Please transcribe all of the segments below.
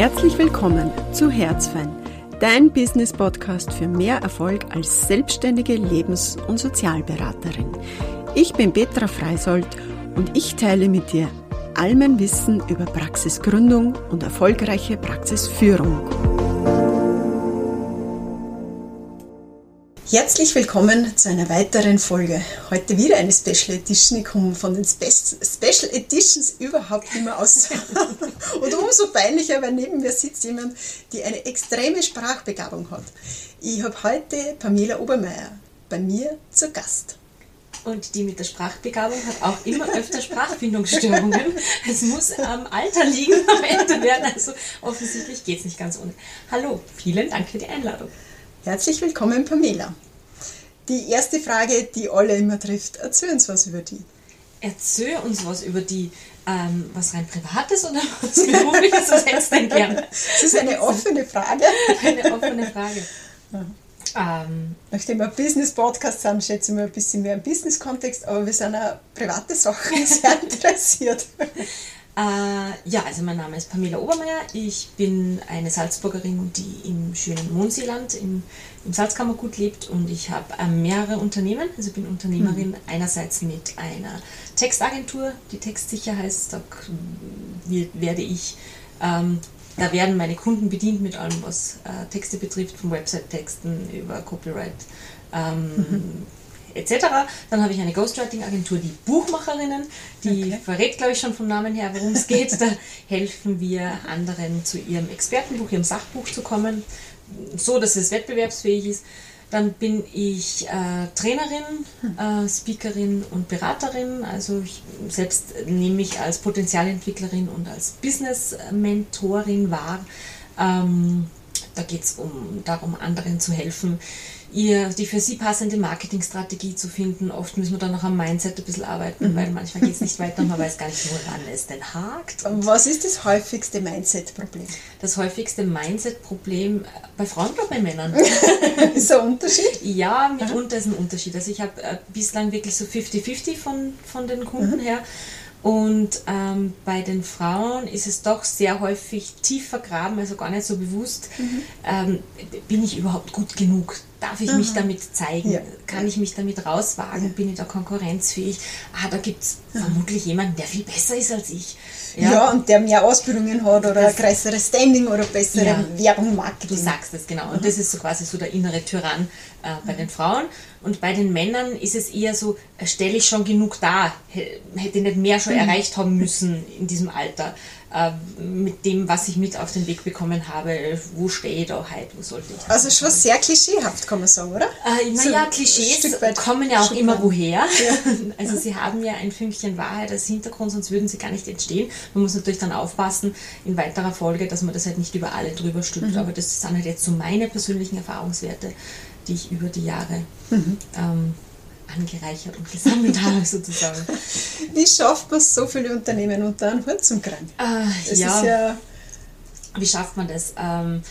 Herzlich willkommen zu Herzfein, dein Business-Podcast für mehr Erfolg als selbstständige Lebens- und Sozialberaterin. Ich bin Petra Freisold und ich teile mit dir all mein Wissen über Praxisgründung und erfolgreiche Praxisführung. Herzlich willkommen zu einer weiteren Folge. Heute wieder eine Special Edition. Ich komme von den Spe Special Editions überhaupt nicht mehr aus. Und umso peinlicher, weil neben mir sitzt jemand, die eine extreme Sprachbegabung hat. Ich habe heute Pamela Obermeier bei mir zu Gast. Und die mit der Sprachbegabung hat auch immer öfter Sprachfindungsstörungen. Es muss am Alter liegen am Ende werden. Also offensichtlich geht es nicht ganz ohne. Hallo, vielen Dank für die Einladung. Herzlich willkommen, Pamela. Die erste Frage, die alle immer trifft, erzähl uns was über die. Erzähl uns was über die, ähm, was rein Privates oder was Berufliches, was hättest du denn gern? Das ist eine offene Frage. Eine offene Frage. Ähm, Nachdem wir Business-Podcast sind, schätzen wir ein bisschen mehr im Business-Kontext, aber wir sind auch private Sachen sehr interessiert. Äh, ja, also mein Name ist Pamela Obermeier. Ich bin eine Salzburgerin, die im schönen Mondseeland im, im Salzkammergut lebt und ich habe äh, mehrere Unternehmen. Also bin Unternehmerin mhm. einerseits mit einer Textagentur, die Textsicher heißt. Da werde ich, ähm, da werden meine Kunden bedient mit allem, was äh, Texte betrifft, von Website-Texten über Copyright. Ähm, mhm etc. Dann habe ich eine Ghostwriting-Agentur, die Buchmacherinnen, die okay. verrät, glaube ich, schon vom Namen her, worum es geht. Da helfen wir anderen zu ihrem Expertenbuch, ihrem Sachbuch zu kommen, so dass es wettbewerbsfähig ist. Dann bin ich äh, Trainerin, äh, Speakerin und Beraterin. Also ich selbst nehme mich als Potenzialentwicklerin und als Business-Mentorin wahr. Ähm, da geht es um, darum, anderen zu helfen, ihr die für sie passende Marketingstrategie zu finden. Oft müssen wir dann noch am Mindset ein bisschen arbeiten, mhm. weil manchmal geht es nicht weiter und man weiß gar nicht, woran es denn hakt. Und Was ist das häufigste Mindset-Problem? Das häufigste Mindset-Problem bei Frauen oder bei Männern? ist ein Unterschied? Ja, mitunter ist ein Unterschied. Also ich habe äh, bislang wirklich so 50-50 von, von den Kunden mhm. her. Und ähm, bei den Frauen ist es doch sehr häufig tief vergraben, also gar nicht so bewusst, mhm. ähm, bin ich überhaupt gut genug? Darf ich Aha. mich damit zeigen? Ja. Kann ich mich damit rauswagen? Ja. Bin ich da konkurrenzfähig? Ah, da gibt es vermutlich jemanden, der viel besser ist als ich. Ja, ja und der mehr Ausbildungen hat oder ein größeres Standing oder bessere. Werbung, Marketing. Du sagst es genau. Und das ist so quasi so der innere Tyrann äh, bei den Frauen. Und bei den Männern ist es eher so, äh, stelle ich schon genug dar? Hätte nicht mehr schon mhm. erreicht haben müssen in diesem Alter? Äh, mit dem, was ich mit auf den Weg bekommen habe, wo stehe ich da heute, wo sollte ich Also schon sehr klischeehaft, kann man sagen, oder? Äh, naja, so Klischees kommen ja auch immer woher. Ja. Also sie haben ja ein Fünkchen Wahrheit als Hintergrund, sonst würden sie gar nicht entstehen. Man muss natürlich dann aufpassen in weiterer Folge, dass man das halt nicht über alle drüber stülpt. Mhm. Aber das sind halt jetzt so meine persönlichen Erfahrungswerte, die ich über die Jahre mhm. ähm, angereichert und gesammelt habe, sozusagen. Wie schafft man so viele Unternehmen unter einen Hut zu kriegen? Äh, ja, ja, wie schafft man das? Ähm,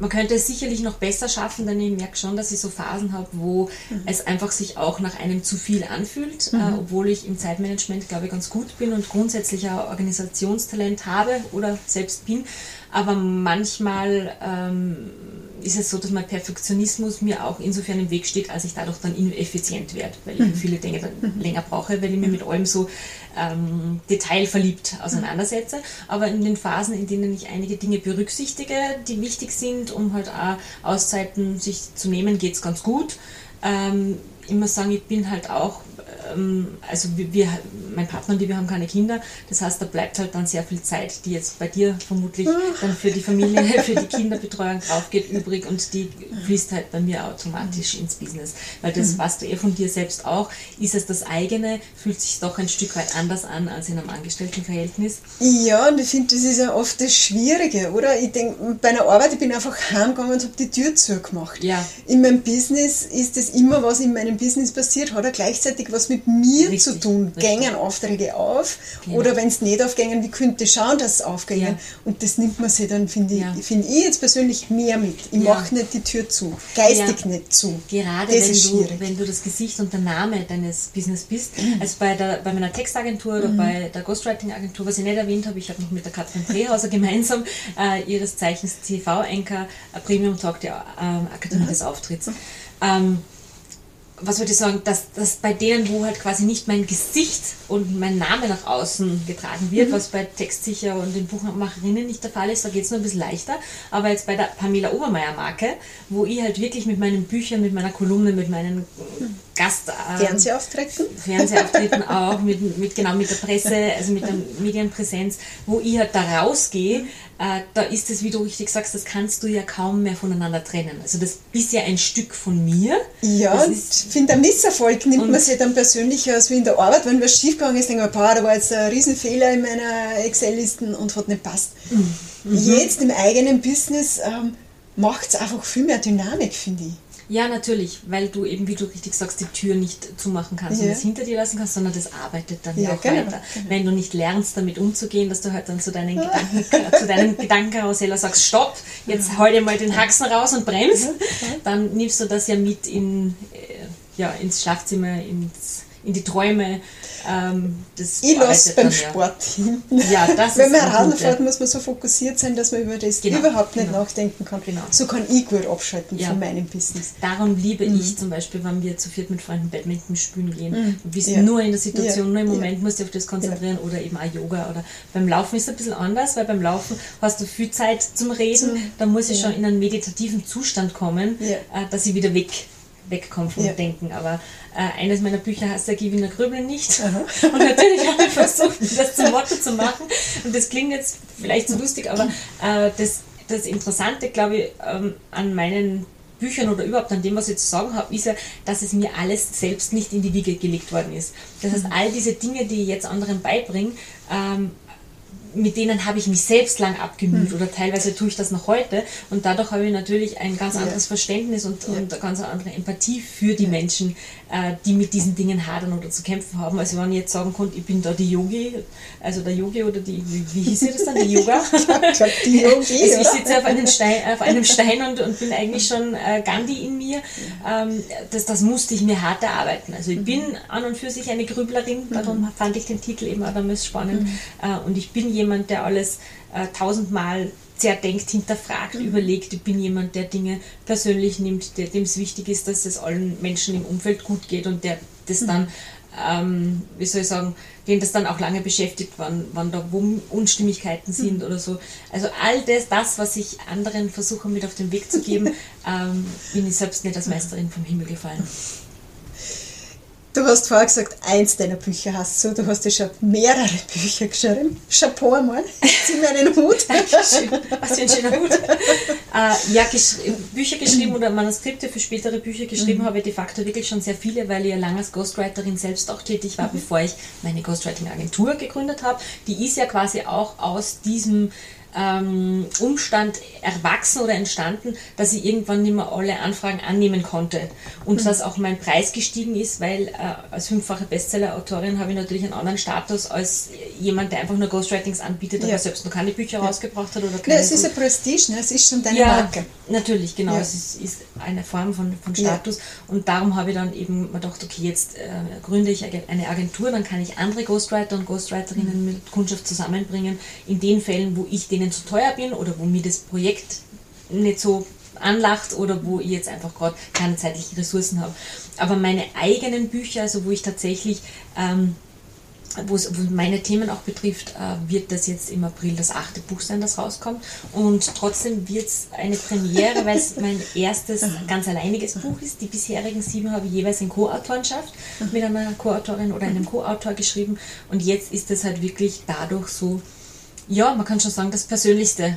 man könnte es sicherlich noch besser schaffen, denn ich merke schon, dass ich so Phasen habe, wo mhm. es einfach sich auch nach einem zu viel anfühlt, äh, mhm. äh, obwohl ich im Zeitmanagement, glaube ich, ganz gut bin und grundsätzlich auch Organisationstalent habe oder selbst bin. Aber manchmal ähm, ist es so, dass mein Perfektionismus mir auch insofern im Weg steht, als ich dadurch dann ineffizient werde, weil ich mhm. viele Dinge dann mhm. länger brauche, weil ich mich mit allem so ähm, detailverliebt auseinandersetze. Aber in den Phasen, in denen ich einige Dinge berücksichtige, die wichtig sind, um halt auch Auszeiten sich zu nehmen, geht es ganz gut. Ähm, immer sagen, ich bin halt auch also wir, mein Partner und die, wir haben keine Kinder. Das heißt, da bleibt halt dann sehr viel Zeit, die jetzt bei dir vermutlich dann für die Familie, für die Kinderbetreuung drauf geht, übrig und die fließt halt bei mir automatisch ins Business. Weil das mhm. weißt du eh von dir selbst auch. Ist es das eigene, fühlt sich doch ein Stück weit anders an als in einem Angestelltenverhältnis. Ja, und ich finde, das ist ja oft das Schwierige, oder? Ich denke, bei einer Arbeit, ich bin einfach heimgegangen und habe die Tür zugemacht. Ja. In meinem Business ist das immer was in meinem Business passiert, hat er gleichzeitig was mit mir Richtig, zu tun. richtig. Gängen Aufträge auf Genau. oder wenn es nicht aufgängen, wie könnte ich schauen, dass es aufgängen. Ja. Und das nimmt man sich dann, finde Ja. ich, finde ich jetzt persönlich mehr mit. Ich Ja. mache nicht die Tür zu, geistig nicht zu. Gerade das wenn du, schwierig. Mhm. wenn du das Gesicht und der Name deines Business bist, also bei, der, bei meiner Textagentur oder bei der Ghostwriting-Agentur, was ich nicht erwähnt habe, ich habe noch mit der Katrin Drehhauser gemeinsam äh, ihres Zeichens TV-Anchor äh, Premium Talk der ähm, Akademie Mhm. des Auftritts. Ähm, was würde ich sagen, dass, dass bei denen, wo halt quasi nicht mein Gesicht und mein Name nach außen getragen Mhm. wird, was bei Textsicher und den Buchmacherinnen nicht der Fall ist, da geht es nur ein bisschen leichter. Aber jetzt bei der Pamela Obermeier Marke, wo ich halt wirklich mit meinen Büchern, mit meiner Kolumne, mit meinen Gast... ähm, Fernsehauftritten? Fernsehauftritten auch, mit, mit, genau mit der Presse, also mit der Medienpräsenz, wo ich halt da rausgehe, äh, da ist es, wie du richtig sagst, das kannst du ja kaum mehr voneinander trennen. Also das ist ja ein Stück von mir. Ja, ist, ich finde, ein Misserfolg nimmt man sich dann persönlicher als wie in der Arbeit. Wenn was schiefgegangen ist, denkt man, boah, da war jetzt ein Riesenfehler in meiner Excel-Listen und hat nicht passt. Mhm. Jetzt im eigenen Business ähm, macht es einfach viel mehr Dynamik, finde ich. Ja, natürlich, weil du eben, wie du richtig sagst, die Tür nicht zumachen kannst und Ja. das hinter dir lassen kannst, sondern das arbeitet dann ja, Ja, auch genau, weiter. genau. Wenn du nicht lernst, damit umzugehen, dass du halt dann zu deinen Gedanken, zu deinem Gedankenkarussell sagst, stopp, jetzt hol dir mal den Haxen raus und bremst, dann nimmst du das ja mit in, äh, ja, ins Schlafzimmer, ins, in die Träume. Ähm, das arbeitet beim dann ja. Sport hin. Ja, das Wenn man Radl fährt, muss man so fokussiert sein, dass man über das Genau, überhaupt nicht genau. nachdenken kann. Genau. So kann ich gut abschalten Ja. von meinem Business. Darum liebe Mhm. ich zum Beispiel, wenn wir zu viert mit Freunden Badminton spielen gehen. Du bist Ja. nur in der Situation, Ja. nur im Ja. Moment musst du auf das konzentrieren oder eben auch Yoga. Oder beim Laufen ist es ein bisschen anders, weil beim Laufen hast du viel Zeit zum Reden. Zum- da muss ich ja. schon in einen meditativen Zustand kommen, Ja. äh, dass ich wieder weg wegkomme vom Ja. Denken. Aber äh, eines meiner Bücher heißt der Gewinner Grübeln nicht. Und natürlich habe ich versucht, das zum Motto zu machen. Und das klingt jetzt vielleicht so lustig, aber äh, das, das Interessante, glaube ich, ähm, an meinen Büchern oder überhaupt an dem, was ich zu sagen habe, ist ja, dass es mir alles selbst nicht in die Wiege gelegt worden ist. Das heißt, all diese Dinge, die ich jetzt anderen beibringe, ähm, mit denen habe ich mich selbst lang abgemüht oder teilweise tue ich das noch heute. Und dadurch habe ich natürlich ein ganz Ja. anderes Verständnis und, und eine ganz andere Empathie für die Menschen, äh, die mit diesen Dingen hadern oder zu kämpfen haben. Also wenn ich jetzt sagen konnte, ich bin da die Yogi, also der Yogi oder die, wie, wie hieß sie das dann, die Yoga? Ich die Yogi, Also ich sitze auf einem Stein, auf einem Stein und, und bin eigentlich schon äh, Gandhi in mir. Ähm, das, das musste ich mir hart erarbeiten. Also ich bin an und für sich eine Grüblerin, darum fand ich den Titel eben auch damals spannend. Äh, und ich bin jemand, der alles tausendmal zerdenkt, hinterfragt, überlegt. Ich bin jemand, der Dinge persönlich nimmt, der, dem es wichtig ist, dass es allen Menschen im Umfeld gut geht und der das dann, ähm, wie soll ich sagen, den das dann auch lange beschäftigt, wann, wann da wo Unstimmigkeiten sind oder so. Also all das, das, was ich anderen versuche mit auf den Weg zu geben, ähm, bin ich selbst nicht als Meisterin vom Himmel gefallen. Du hast vorher gesagt, eins deiner Bücher hast du. Du hast ja schon mehrere Bücher geschrieben. Chapeau einmal. Zieh mir einen Hut. Dankeschön. Was für ein schöner Hut. Äh, ja, gesch Bücher geschrieben oder Manuskripte für spätere Bücher geschrieben habe ich de facto wirklich schon sehr viele, weil ich ja lange als Ghostwriterin selbst auch tätig war, bevor ich meine Ghostwriting-Agentur gegründet habe. Die ist ja quasi auch aus diesem ähm, Umstand erwachsen oder entstanden, dass ich irgendwann nicht mehr alle Anfragen annehmen konnte und dass auch mein Preis gestiegen ist, weil äh, als fünffache Bestseller-Autorin habe ich natürlich einen anderen Status als jemand, der einfach nur Ghostwritings anbietet, aber Ja. selbst noch keine Bücher rausgebracht hat oder Ja, keine es ist ein Prestige, ne? es ist schon deine ja, Marke. natürlich, genau. Ja. Es ist, ist eine Form von, von Ja. Status. Und darum habe ich dann eben mir gedacht, okay, jetzt äh, gründe ich eine Agentur, dann kann ich andere Ghostwriter und Ghostwriterinnen Mhm. mit Kundschaft zusammenbringen. In den Fällen, wo ich denen zu teuer bin oder wo mir das Projekt nicht so anlacht oder wo ich jetzt einfach gerade keine zeitlichen Ressourcen habe. Aber meine eigenen Bücher, also wo ich tatsächlich ähm, wo es meine Themen auch betrifft, äh, wird das jetzt im April das achte Buch sein, das rauskommt. Und trotzdem wird es eine Premiere, weil es mein erstes ganz alleiniges Buch ist. Die bisherigen sieben habe ich jeweils in Co-Autorenschaft mit einer Co-Autorin oder einem Co-Autor geschrieben. Und jetzt ist es halt wirklich dadurch so, ja, man kann schon sagen, das persönlichste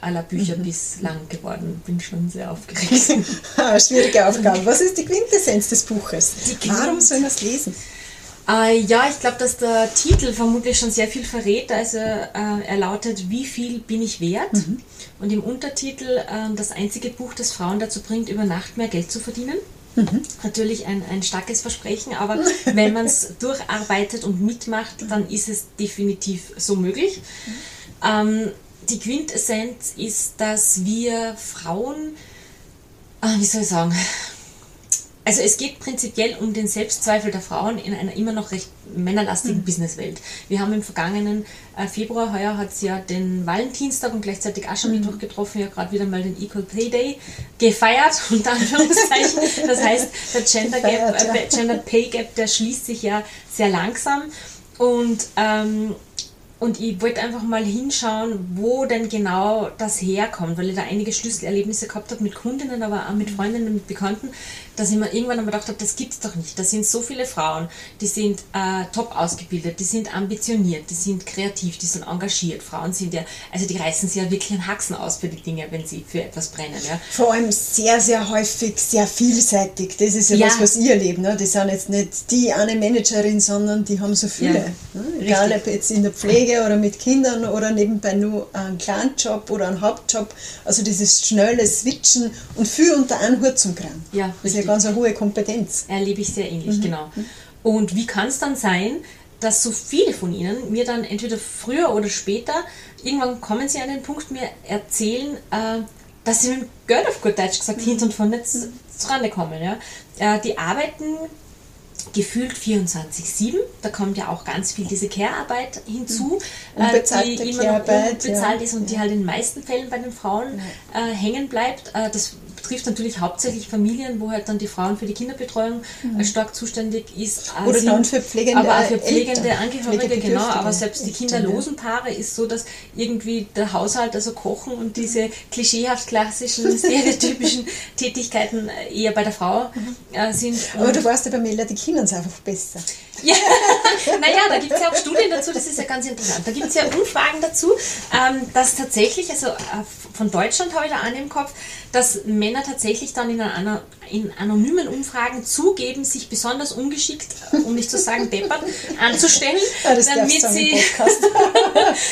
aller Bücher bislang geworden. Bin schon sehr aufgeregt. Ah, Schwierige Aufgabe. Was ist die Quintessenz des Buches? Warum soll man es lesen? Äh, ja, ich glaube, dass der Titel vermutlich schon sehr viel verrät. Also äh, er lautet, wie viel bin ich wert? Und im Untertitel äh, das einzige Buch, das Frauen dazu bringt, über Nacht mehr Geld zu verdienen. Mhm. Natürlich ein, ein starkes Versprechen, aber wenn man es durcharbeitet und mitmacht, dann ist es definitiv so möglich. Mhm. Ähm, die Quintessenz ist, dass wir Frauen, äh, wie soll ich sagen, also es geht prinzipiell um den Selbstzweifel der Frauen in einer immer noch recht männerlastigen mhm. Businesswelt. Wir haben im vergangenen äh, Februar heuer hat es ja den Valentinstag und gleichzeitig Aschermittwoch mhm. getroffen, ja gerade wieder mal den Equal Pay Day gefeiert, unter Anführungszeichen. Das heißt, der Gender, Gap, äh, Gender Pay Gap, der schließt sich ja sehr langsam und ähm, und ich wollte einfach mal hinschauen, wo denn genau das herkommt, weil ich da einige Schlüsselerlebnisse gehabt habe mit Kundinnen, aber auch mit Freundinnen, mit Bekannten, dass ich mir irgendwann einmal gedacht habe, das gibt es doch nicht. Da sind so viele Frauen, die sind äh, top ausgebildet, die sind ambitioniert, die sind kreativ, die sind engagiert. Frauen sind ja, also die reißen sich ja wirklich einen Haxen aus für die Dinge, wenn sie für etwas brennen. Ja. Vor allem sehr, sehr häufig, sehr vielseitig. Das ist ja, ja. was, was ihr erlebt. Ne? Die sind jetzt nicht die eine Managerin, sondern die haben so viele. Ja. Ne? Egal ob jetzt in der Pflege oder mit Kindern oder nebenbei nur einen kleinen Job oder einen Hauptjob. Also dieses schnelle Switchen und viel unter einen Hut zum Kram. Ja, ja ganz eine hohe Kompetenz. Erlebe ich sehr ähnlich, mhm. genau. Und wie kann es dann sein, dass so viele von ihnen mir dann entweder früher oder später, irgendwann kommen sie an den Punkt, mir erzählen, äh, dass sie mit dem Geld auf gut Deutsch gesagt mhm. hinten und vorne mhm. zurande kommen. Ja? Äh, die arbeiten gefühlt 24-7. Da kommt ja auch ganz viel diese Care-Arbeit hinzu, mhm. äh, die immer noch unbezahlt ja. ist und die halt in den meisten Fällen bei den Frauen äh, hängen bleibt. Äh, das betrifft natürlich hauptsächlich Familien, wo halt dann die Frauen für die Kinderbetreuung mhm. stark zuständig ist. Oder sind, dann für pflegende Aber auch für pflegende Eltern, Angehörige, genau. Aber selbst die kinderlosen Paare ist so, dass irgendwie der Haushalt, also Kochen und diese klischeehaft klassischen, stereotypischen Tätigkeiten eher bei der Frau mhm. äh, sind. Aber du weißt ja, Pamela, die Kinder sind einfach besser. Ja, naja, da gibt es ja auch Studien dazu, das ist ja ganz interessant. Da gibt es ja Umfragen dazu, ähm, dass tatsächlich, also äh, von Deutschland habe ich da einen im Kopf, dass Männer tatsächlich dann in, einer, in anonymen Umfragen zugeben, sich besonders ungeschickt, um nicht zu sagen deppert, anzustellen, ja, damit, sie,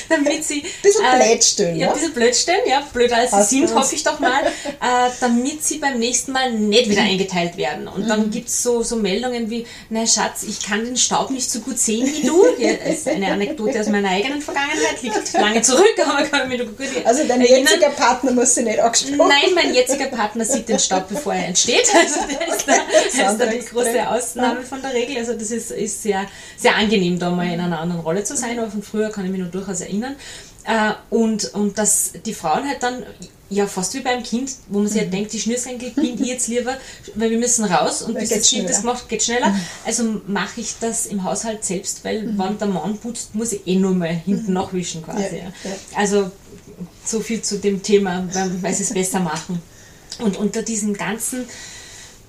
damit sie... Ein bisschen äh, blöd stellen, ja? Ein bisschen blöd stellen, ja, blöder als Hast sie sind, hoffe ich doch mal, äh, damit sie beim nächsten Mal nicht wieder eingeteilt werden. Und dann mhm. gibt es so, so Meldungen wie, na Schatz, ich kann den Staub nicht so gut sehen wie du. Das ist eine Anekdote aus meiner eigenen Vergangenheit, liegt lange zurück, aber kann mich gut Also dein jetziger Partner muss sie nicht angesprochen Nein, mein jetziger Partner sieht den Staub, bevor er entsteht. Also der ist da, der ist da die große Ausnahme von der Regel. Also das ist, ist sehr, sehr angenehm, da mal in einer anderen Rolle zu sein, aber von früher kann ich mich nur durchaus erinnern. Äh, und, und dass die Frauen halt dann ja, fast wie beim Kind, wo man sich halt mhm. denkt, die Schnürsenkel bin ich jetzt lieber, weil wir müssen raus und bis das Kind das macht, geht schneller. Mhm. Also mache ich das im Haushalt selbst, weil mhm. wenn der Mann putzt, muss ich eh nur mal hinten mhm. nachwischen quasi. Ja, ja. Also so viel zu dem Thema, weil sie es besser machen. Und unter diesem ganzen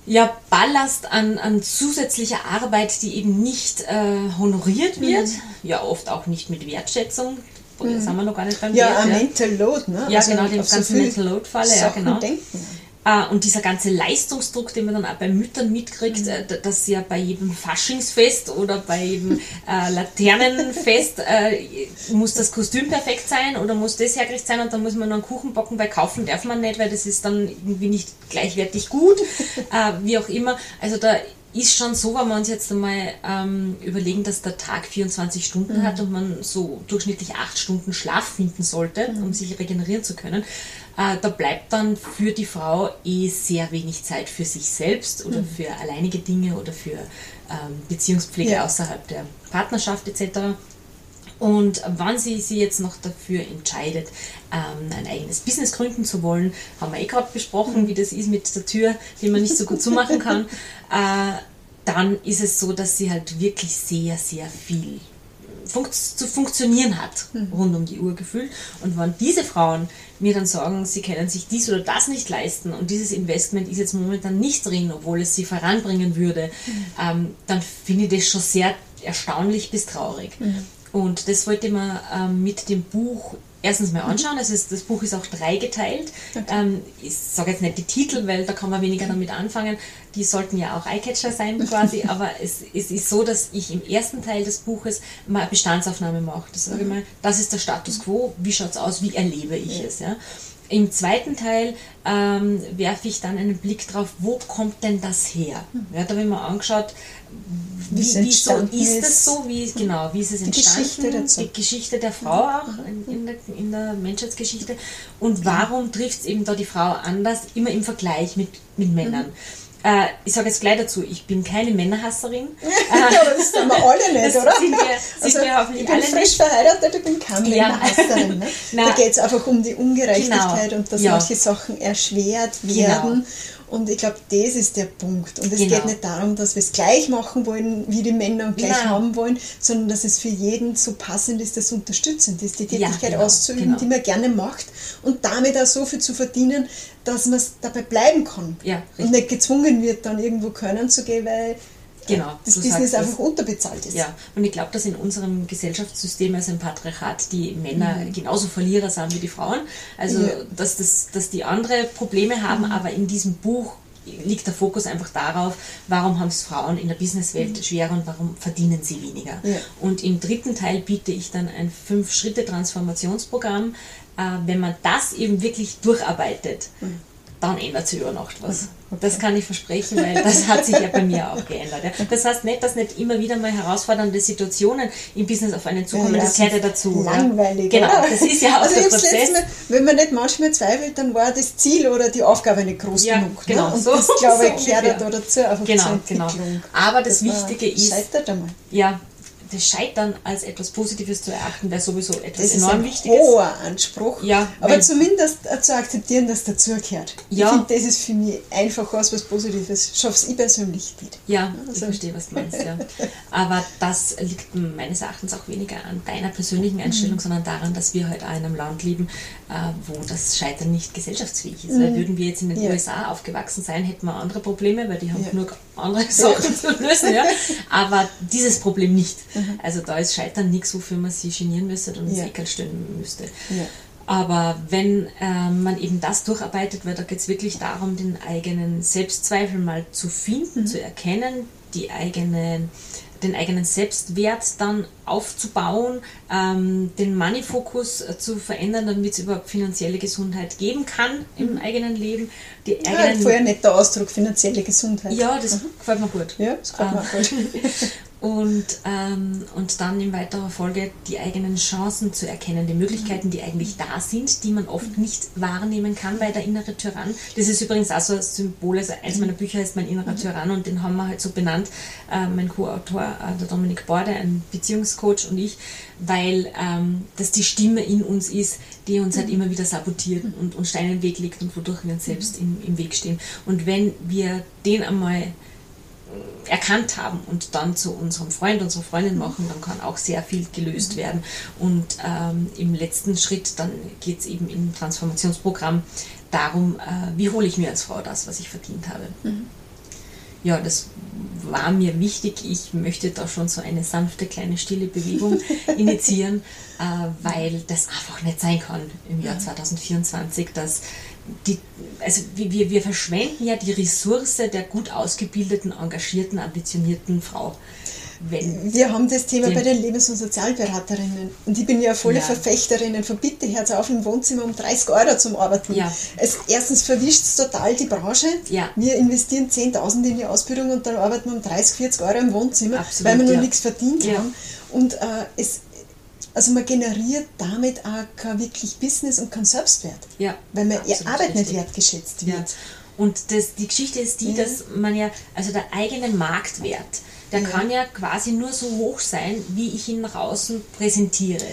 ja, Ballast an, an zusätzlicher Arbeit, die eben nicht äh, honoriert wird, mhm. ja oft auch nicht mit Wertschätzung, mhm. sind wir noch gar nicht beim Ja, Wert, ein ja. Mental Load, ne? Ja, also genau, den ganzen so Mental Load-Falle, ja, genau. Denken. Uh, und dieser ganze Leistungsdruck, den man dann auch bei Müttern mitkriegt, mhm. äh, dass ja bei jedem Faschingsfest oder bei jedem äh, Laternenfest äh, muss das Kostüm perfekt sein oder muss das hergerichtet sein und dann muss man noch einen Kuchen backen, weil kaufen darf man nicht, weil das ist dann irgendwie nicht gleichwertig gut, äh, wie auch immer. Also da ist schon so, wenn wir uns jetzt einmal ähm, überlegen, dass der Tag 24 Stunden mhm. hat und man so durchschnittlich 8 Stunden Schlaf finden sollte, mhm. um sich regenerieren zu können, äh, da bleibt dann für die Frau eh sehr wenig Zeit für sich selbst oder mhm. für alleinige Dinge oder für ähm, Beziehungspflege ja. außerhalb der Partnerschaft etc. Und wann sie sich jetzt noch dafür entscheidet, ähm, ein eigenes Business gründen zu wollen, haben wir eh gerade besprochen, wie das ist mit der Tür, die man nicht so gut zumachen kann, äh, dann ist es so, dass sie halt wirklich sehr, sehr viel funkt zu funktionieren hat, mhm. rund um die Uhr gefühlt. Und wenn diese Frauen mir dann sagen, sie können sich dies oder das nicht leisten und dieses Investment ist jetzt momentan nicht drin, obwohl es sie voranbringen würde, mhm. ähm, dann finde ich das schon sehr erstaunlich bis traurig. Mhm. Und das wollte man ähm, mit dem Buch erstens mal mhm. anschauen. Also das Buch ist auch dreigeteilt. Okay. Ähm, ich sage jetzt nicht die Titel, weil da kann man weniger mhm. damit anfangen. Die sollten ja auch Eyecatcher sein quasi. aber es, es, ist so, dass ich im ersten Teil des Buches mal eine Bestandsaufnahme mache. Das sage ich mhm. mal, das ist der Status quo. Wie schaut es aus? Wie erlebe ich ja. es? Ja? Im zweiten Teil ähm, werfe ich dann einen Blick drauf, wo kommt denn das her? Hm. Ja, da habe ich mir angeschaut, wie, wie so ist es so, wie, genau, wie ist es entstanden, die Geschichte, dazu. die Geschichte der Frau auch in, in, der, in der Menschheitsgeschichte und warum trifft es eben da die Frau anders, immer im Vergleich mit, mit Männern. Mhm. Äh, ich sage jetzt gleich dazu, ich bin keine Männerhasserin. aber das sind wir alle nicht, oder? Sind wir, sind also, wir hoffentlich ich bin alle frisch nicht. verheiratet, ich bin keine ja. Männerhasserin. Ne? da geht es einfach um die Ungerechtigkeit genau. und dass ja. manche Sachen erschwert genau. werden. Genau. Und ich glaube, das ist der Punkt. Und es genau. geht nicht darum, dass wir es gleich machen wollen, wie die Männer und gleich Nein. haben wollen, sondern dass es für jeden so passend ist, dass unterstützend ist, die Tätigkeit ja, genau. auszuüben, genau. die man gerne macht und damit auch so viel zu verdienen, dass man dabei bleiben kann. Ja, und nicht gezwungen wird, dann irgendwo können zu gehen, weil genau, das Business einfach unterbezahlt ist. Ja, und ich glaube, dass in unserem Gesellschaftssystem, also im Patriarchat, die Männer mhm. genauso Verlierer sind wie die Frauen. Also, ja. dass, das, dass die andere Probleme haben, mhm. aber in diesem Buch liegt der Fokus einfach darauf, warum haben es Frauen in der Businesswelt mhm. schwerer und warum verdienen sie weniger. Ja. Und im dritten Teil biete ich dann ein Fünf-Schritte-Transformationsprogramm. Äh, wenn man das eben wirklich durcharbeitet, mhm dann ändert sich über Nacht was. Okay. Das kann ich versprechen, weil das hat sich ja bei mir auch geändert. Ja. Das heißt nicht, dass nicht immer wieder mal herausfordernde Situationen im Business auf einen zukommen, ja, das gehört ja dazu. Langweilig. Genau, oder? das ist ja auch also der Prozess. Mal, wenn man nicht manchmal zweifelt, dann war das Ziel oder die Aufgabe nicht groß ja, genug. Genau, ne? Und so, das, glaube ich, gehört da dazu, genau, genau. Aber das, das Wichtige ist... Scheitert einmal. Ja, das Scheitern als etwas Positives zu erachten, wäre sowieso etwas das enorm ist ein hoher Anspruch. Ja, aber zumindest zu akzeptieren, dass dazugehört. Ja. Ich finde, das ist für mich einfach was, was Positives. Schaff's ich persönlich nicht. Ja, also. ich verstehe, was du meinst. Ja. Aber das liegt meines Erachtens auch weniger an deiner persönlichen Einstellung, mhm. sondern daran, dass wir heute halt auch in einem Land leben, äh, wo das Scheitern nicht gesellschaftsfähig ist. Mhm. Weil würden wir jetzt in den ja. USA aufgewachsen sein, hätten wir andere Probleme, weil die haben ja. genug andere Sachen zu lösen. Ja? Aber dieses Problem nicht. Mhm. Also da ist Scheitern nichts, wofür man sich genieren müsste und ja. ins stellen müsste. Ja. Aber wenn äh, man eben das durcharbeitet, weil da geht es wirklich darum, den eigenen Selbstzweifel mal zu finden, mhm. zu erkennen, die eigenen den eigenen Selbstwert dann aufzubauen, ähm, den Money-Fokus äh, zu verändern, damit es überhaupt finanzielle Gesundheit geben kann im mhm. eigenen Leben. Die ja, eigenen, vorher nicht der Ausdruck finanzielle Gesundheit. Ja, das mhm. gefällt mir gut. Ja, das gefällt mir ähm, gut. und, ähm, und dann in weiterer Folge die eigenen Chancen zu erkennen, die Möglichkeiten, die eigentlich da sind, die man oft nicht wahrnehmen kann, weil der innere Tyrann, das ist übrigens auch so ein Symbol, also eins meiner Bücher heißt mein innerer Tyrann und den haben wir halt so benannt, äh, mein Co-Autor, äh, der Dominik Borde, ein Beziehungscoach und ich, weil ähm, das die Stimme in uns ist, die uns halt immer wieder sabotiert und, und Steine im Weg legt und wodurch wir uns selbst im, im Weg stehen. Und wenn wir den einmal erkannt haben und dann zu unserem Freund, unserer Freundin machen, dann kann auch sehr viel gelöst werden. Und ähm, im letzten Schritt, dann geht es eben im Transformationsprogramm darum, äh, wie hole ich mir als Frau das, was ich verdient habe. Mhm. Ja, das war mir wichtig. Ich möchte da schon so eine sanfte, kleine, stille Bewegung initiieren, äh, weil das einfach nicht sein kann im Jahr 2024, dass die, also wir, wir verschwenden ja die Ressource der gut ausgebildeten, engagierten, ambitionierten Frau. Wenn wir haben das Thema bei den Lebens- und Sozialberaterinnen. Und ich bin ja volle ja. Verfechterin von bitte, Herz auf im Wohnzimmer um 30 Euro zum Arbeiten. Ja. Es, erstens verwischt es total die Branche. Ja. Wir investieren 10.000 in die Ausbildung und dann arbeiten wir um 30, 40 Euro im Wohnzimmer, Absolut, weil wir noch ja. nichts verdient haben. Und äh, es, also man generiert damit auch kein wirklich Business und keinen Selbstwert. Ja, weil man ihr Arbeit richtig. nicht wertgeschätzt wird. Ja. Und das, die Geschichte ist die, ja. dass man ja, also der eigene Marktwert, der ja. kann ja quasi nur so hoch sein, wie ich ihn nach außen präsentiere.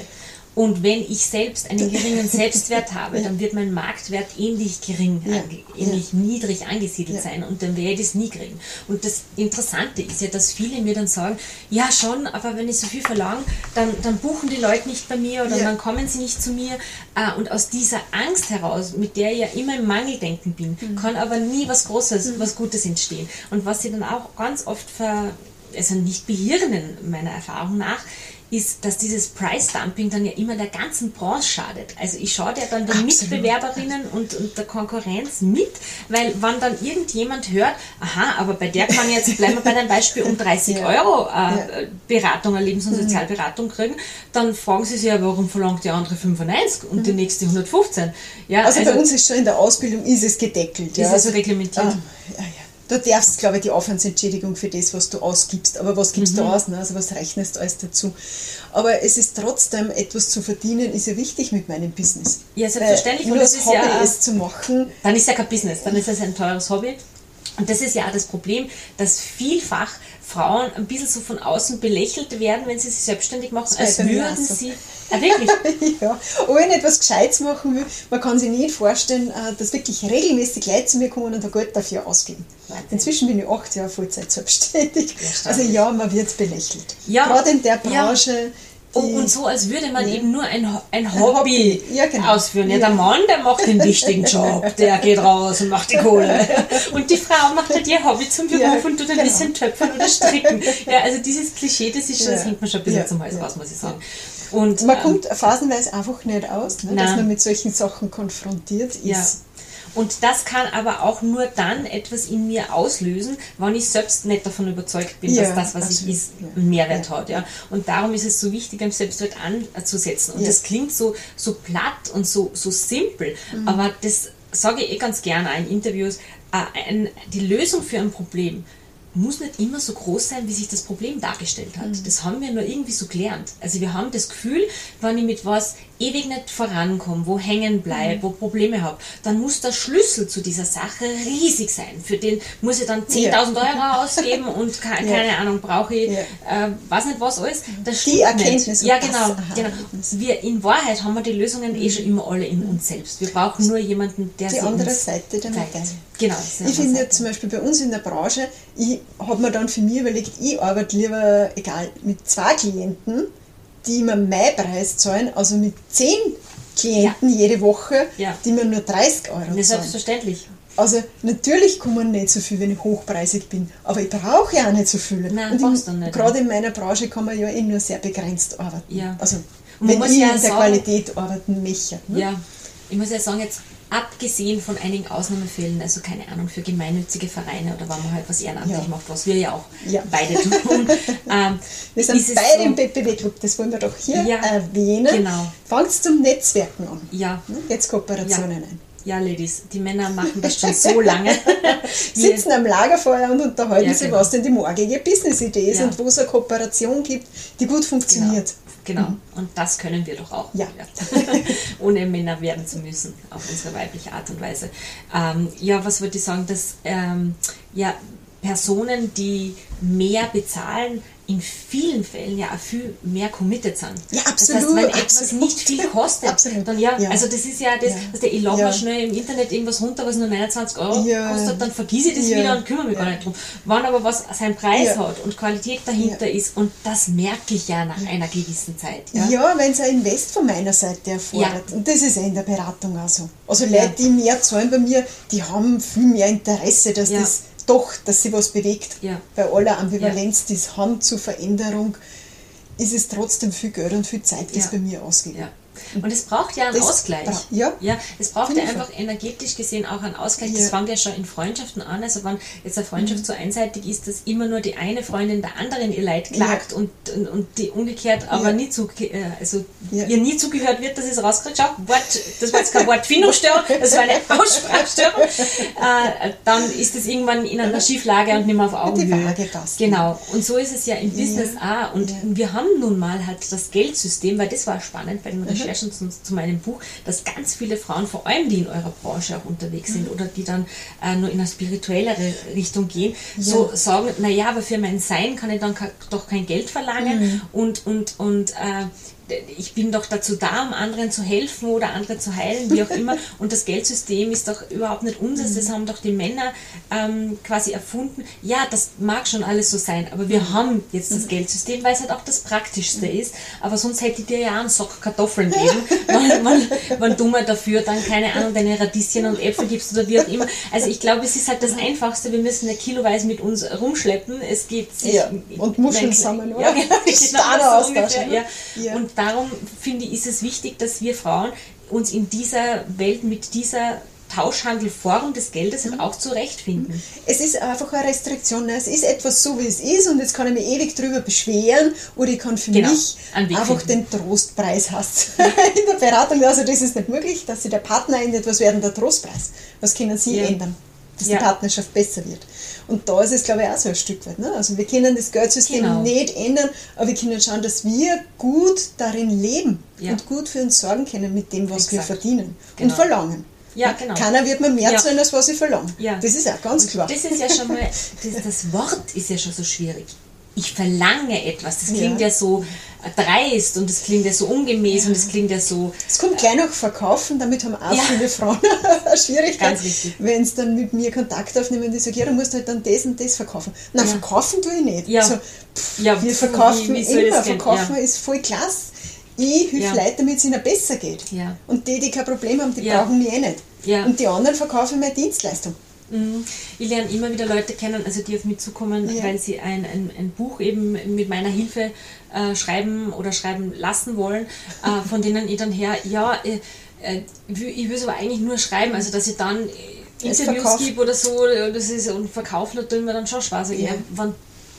Und wenn ich selbst einen geringen Selbstwert habe, dann wird mein Marktwert ähnlich gering, ja. ähnlich ja. niedrig angesiedelt ja. sein und dann werde ich es nie kriegen. Und das Interessante ist ja, dass viele mir dann sagen, ja schon, aber wenn ich so viel verlange, dann, dann buchen die Leute nicht bei mir oder dann kommen sie nicht zu mir. Äh, und aus dieser Angst heraus, mit der ich ja immer im Mangeldenken bin, mhm. kann aber nie was Großes, mhm. was Gutes entstehen. Und was sie dann auch ganz oft ver, also nicht behirnen, meiner Erfahrung nach, ist, dass dieses Price-Dumping dann ja immer der ganzen Branche schadet. Also ich schaue ja dann den Absolut. Mitbewerberinnen und, und der Konkurrenz mit, weil wenn dann irgendjemand hört, aha, aber bei der kann jetzt, bleiben wir bei dem Beispiel, um 30 Ja. Euro äh, Ja. Beratung, eine Lebens- und Sozialberatung kriegen, dann fragen sie sich ja, warum verlangt die andere 95 und die nächste 115? Ja, Also, bei uns ist schon in der Ausbildung ist es gedeckelt. ja. Ist es also, reglementiert. Ah, ja, ja. Du darfst, glaube ich, die Aufwandsentschädigung für das, was du ausgibst. Aber was gibst Mhm. du aus? Ne? Also was rechnest du alles dazu? Aber es ist trotzdem, etwas zu verdienen, ist ja wichtig mit meinem Business. Ja, selbstverständlich. Weil Und nur das Hobby ja- es zu machen, dann ist ja kein Business, dann ist es ein teures Hobby. Und das ist ja auch das Problem, dass vielfach Frauen ein bisschen so von außen belächelt werden, wenn sie sich selbstständig machen, als würden auch so. sie. Ah, wirklich? ja, ob ich nicht was Gescheites machen will, man kann sich nicht vorstellen, äh, dass wirklich regelmäßig Leute zu mir kommen und ein Geld dafür ausgeben. Inzwischen bin ich acht Jahre Vollzeit selbstständig. Also ja, man wird belächelt. Ja, Gerade in der ja. Und, die- und so, als würde man Ja. eben nur ein, ein Hobby, Hobby. Ja, genau. ausführen. Ja, der Mann, der macht den wichtigen Job, der geht raus und macht die Kohle. Und die Frau macht halt ihr Hobby zum Beruf und tut ein genau. bisschen töpfern oder stricken. Ja, also dieses Klischee, das ist schon, das hängt mir schon ein bisschen Ja. zum Hals raus, muss ich sagen. Und, Man ähm, kommt phasenweise einfach nicht aus, ne, dass man mit solchen Sachen konfrontiert ist. Und das kann aber auch nur dann etwas in mir auslösen, wenn ich selbst nicht davon überzeugt bin, Ja, dass das, was absolut. ich ist, einen Mehrwert Ja. hat. Ja. Und darum ist es so wichtig, am Selbstwert anzusetzen. Und Ja. das klingt so, so platt und so, so simpel, Mhm. aber das sage ich eh ganz gerne in Interviews. Äh, ein, die Lösung für ein Problem muss nicht immer so groß sein, wie sich das Problem dargestellt hat. Mhm. Das haben wir nur irgendwie so gelernt. Also wir haben das Gefühl, wenn ich mit was ewig nicht vorankomme, wo hängen bleibe, Mhm. wo Probleme habe, dann muss der Schlüssel zu dieser Sache riesig sein. Für den muss ich dann 10.000 Euro ausgeben und ke Ja. keine Ahnung, brauche ich, Ja. äh, weiß nicht was alles. Das Die Erkenntnis Ja, genau. Genau. Wir, in Wahrheit haben wir die Lösungen eh schon immer alle in uns selbst. Wir brauchen nur jemanden, der Die andere Seite der. Medaille. Genau. Ich finde Seite. zum Beispiel bei uns in der Branche, ich habe mir dann für mich überlegt, ich arbeite lieber, egal, mit zwei Klienten, die mir meinen Preis zahlen, also mit zehn Klienten jede Woche, Ja. die mir nur 30 Euro Ja, zahlen. selbstverständlich. Also natürlich kommen nicht so viel, wenn ich hochpreisig bin, aber ich brauche ja auch nicht so viel. Nein, Und brauchst du nicht, gerade in meiner Branche kann man ja eh nur sehr begrenzt arbeiten. Ja. Also Und man wenn ich ja in der sagen- Qualität arbeiten möchte. Ne? Ja, ich muss ja sagen, jetzt abgesehen von einigen Ausnahmefällen, also keine Ahnung, für gemeinnützige Vereine oder wenn man halt was ehrenamtlich Ja. macht, was wir ja auch Ja. beide tun. ähm, Wir sind beide so- im BPW-Club, das wollen wir doch hier Ja, erwähnen. genau. Fangt zum Netzwerken an. Ja, Ne? Jetzt Kooperationen ein. ja, Ladies, die Männer machen das schon so lange. Sitzen am Lagerfeuer und unterhalten sich, genau. was denn die morgige Business-Idee ist und wo es eine Kooperation gibt, die gut funktioniert. Genau, und das können wir doch auch. Ja. Ohne Männer werden zu müssen, auf unsere weibliche Art und Weise. Ähm, ja, was wollte ich sagen, dass ähm, ja, Personen, die mehr bezahlen, in vielen Fällen ja auch viel mehr committed sind. Ja, Das heißt, absolut, wenn etwas absolut. nicht viel kostet, Absolut. dann ja, Ja. also das ist ja das, Ja. der ich lade Ja. mal schnell im Internet irgendwas runter, was nur 29 Euro Ja. kostet, dann vergiss ich das wieder und kümmere mich gar nicht drum. Wann aber was seinen Preis hat und Qualität dahinter ist und das merke ich ja nach einer gewissen Zeit. Ja. Wenn es ein Invest von meiner Seite erfordert. Und das ist ja in der Beratung auch so. Also. Leute, die mehr zahlen bei mir, die haben viel mehr Interesse, dass das doch, dass sie was bewegt. Ja. Bei aller Ambivalenz, die es haben zur Veränderung, ist es trotzdem viel Geld und viel Zeit, das Ja. bei mir ausgeht. Ja. Und es braucht ja einen Das Ausgleich. ja. ja. Es braucht ja einfach energetisch gesehen auch einen Ausgleich. Das Ja. fängt ja schon in Freundschaften an. Also wenn jetzt eine Freundschaft so einseitig ist, dass immer nur die eine Freundin der anderen ihr Leid klagt und, und, und die umgekehrt aber Ja. nie zu, äh, also Ja. ihr nie zugehört wird, dass es rauskriegt. Schau, Wort, das war jetzt keine Wortfindungsstörung, das war eine Aussprachstörung. Äh, dann ist es irgendwann in einer Schieflage und nicht mehr auf Augenhöhe. Genau. Und so ist es ja im Business Ja. auch. Und Ja. wir haben nun mal halt das Geldsystem, weil das war spannend bei den Mhm. Recherchen zu, zu meinem Buch, dass ganz viele Frauen, vor allem die in eurer Branche auch unterwegs Mhm. sind oder die dann äh, nur in eine spirituellere Richtung gehen, so sagen, naja, aber für mein Sein kann ich dann doch kein Geld verlangen Mhm. und, und, und äh, ich bin doch dazu da, um anderen zu helfen oder andere zu heilen, wie auch immer. Und das Geldsystem ist doch überhaupt nicht unseres, das haben doch die Männer ähm, quasi erfunden. Ja, das mag schon alles so sein, aber wir haben jetzt das Geldsystem, weil es halt auch das Praktischste ist. Aber sonst hätte ich dir ja einen Sack Kartoffeln geben, wenn, wenn, wenn du mir dafür dann, keine Ahnung, deine Radieschen und Äpfel gibst oder wie auch immer. Also ich glaube, es ist halt das Einfachste, wir müssen eine kiloweise mit uns rumschleppen. Es geht sich ja. Und Muscheln sammeln, oder? Ja, genau, genau so ungefähr, ja. ja. Und darum finde ich, ist es wichtig, dass wir Frauen uns in dieser Welt mit dieser Tauschhandelform des Geldes halt auch zurechtfinden. Es ist einfach eine Restriktion. Ne? Es ist etwas so, wie es ist und jetzt kann ich mich ewig drüber beschweren oder ich kann für genau, mich einfach finden. den Trostpreis hast. in der Beratung, also das ist nicht möglich, dass sich der Partner ändert. Was wäre denn der Trostpreis? Was können Sie ja. ändern? Dass ja. die Partnerschaft besser wird. Und da ist es, glaube ich, auch so ein Stück weit. Ne? Also wir können das Geldsystem genau. nicht ändern, aber wir können schauen, dass wir gut darin leben ja. und gut für uns sorgen können mit dem, was Exakt. wir verdienen genau. und verlangen. Ja, genau. Keiner wird mir mehr ja. zahlen, als was ich verlange. Ja. Das ist auch ganz klar. Das ist ja schon mal, das, das Wort ist ja schon so schwierig ich verlange etwas. Das klingt ja, ja so dreist und das klingt ja so ungemäß ja. und das klingt ja so. Es kommt gleich noch verkaufen, damit haben auch ja. viele Frauen eine Schwierigkeit. Wenn sie dann mit mir Kontakt aufnehmen, die sagen, ja, du musst halt dann das und das verkaufen. Nein, verkaufen tue ich nicht. Ja. So, pff, ja, wir verkaufen wie, wie immer, verkaufen ist voll klasse. Ich helfe ja. Leuten, damit es ihnen besser geht. Und die, die kein Problem haben, die brauchen mich eh nicht. Und die anderen verkaufen meine Dienstleistung. Mhm. Ich lerne immer wieder Leute kennen, also die auf mich zukommen, ja. weil sie ein, ein, ein, Buch eben mit meiner Hilfe äh, schreiben oder schreiben lassen wollen, äh, von denen ich dann her, ja, äh, äh ich will es aber eigentlich nur schreiben, also dass ich dann Interviews gebe oder so, das ist, und verkaufen, da tun mir dann schon Spaß. Ja. Wenn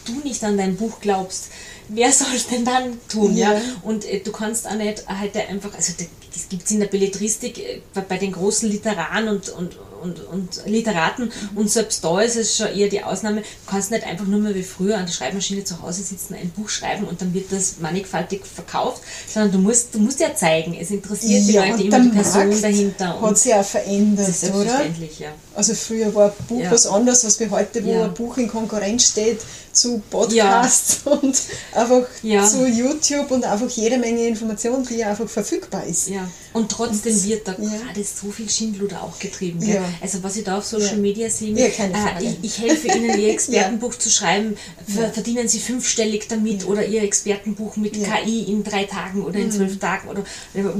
du nicht an dein Buch glaubst, wer soll es denn dann tun? Ja. ja? Und äh, du kannst auch nicht halt einfach, also das gibt es in der Belletristik äh, bei den großen Literaren und, und, und, und Literaten und selbst da ist es schon eher die Ausnahme. Du kannst nicht einfach nur mehr wie früher an der Schreibmaschine zu Hause sitzen, ein Buch schreiben und dann wird das mannigfaltig verkauft, sondern du musst, du musst ja zeigen, es interessiert ja, die Leute immer die Person Markt dahinter. Hat sich ja verändert, das ist oder? Ja. Also früher war ein Buch ja. was anderes, als wie heute, wo ein Buch in Konkurrenz steht zu Podcasts und einfach zu YouTube und einfach jede Menge Informationen, die einfach verfügbar ist. Ja. Und trotzdem und, wird da gerade so viel Schindluder auch getrieben. Gell? Also was ich da auf Social Media sehe, äh, ich, ich, helfe Ihnen, Ihr Expertenbuch zu schreiben, verdienen Sie fünfstellig damit oder Ihr Expertenbuch mit KI in drei Tagen oder in mhm. zwölf Tagen oder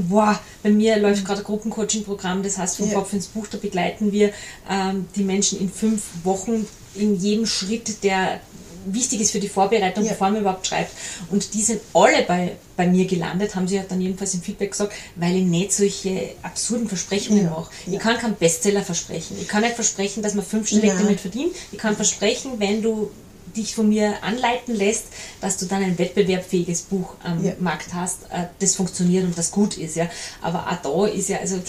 wow, bei mir läuft gerade ein Gruppencoaching-Programm, das heißt vom Kopf ins Buch, da begleiten wir ähm, die Menschen in fünf Wochen in jedem Schritt der wichtig ist für die Vorbereitung, ja. bevor man überhaupt schreibt. Und die sind alle bei, bei mir gelandet, haben sie ja dann jedenfalls im Feedback gesagt, weil ich nicht solche absurden Versprechungen ja. mache. Ja. Ich kann keinen Bestseller versprechen. Ich kann nicht versprechen, dass man fünfstellig damit verdient. Ich kann versprechen, wenn du dich von mir anleiten lässt, dass du dann ein wettbewerbsfähiges Buch am. Markt hast, äh, das funktioniert und das gut ist. Ja. Aber auch da ist ja, also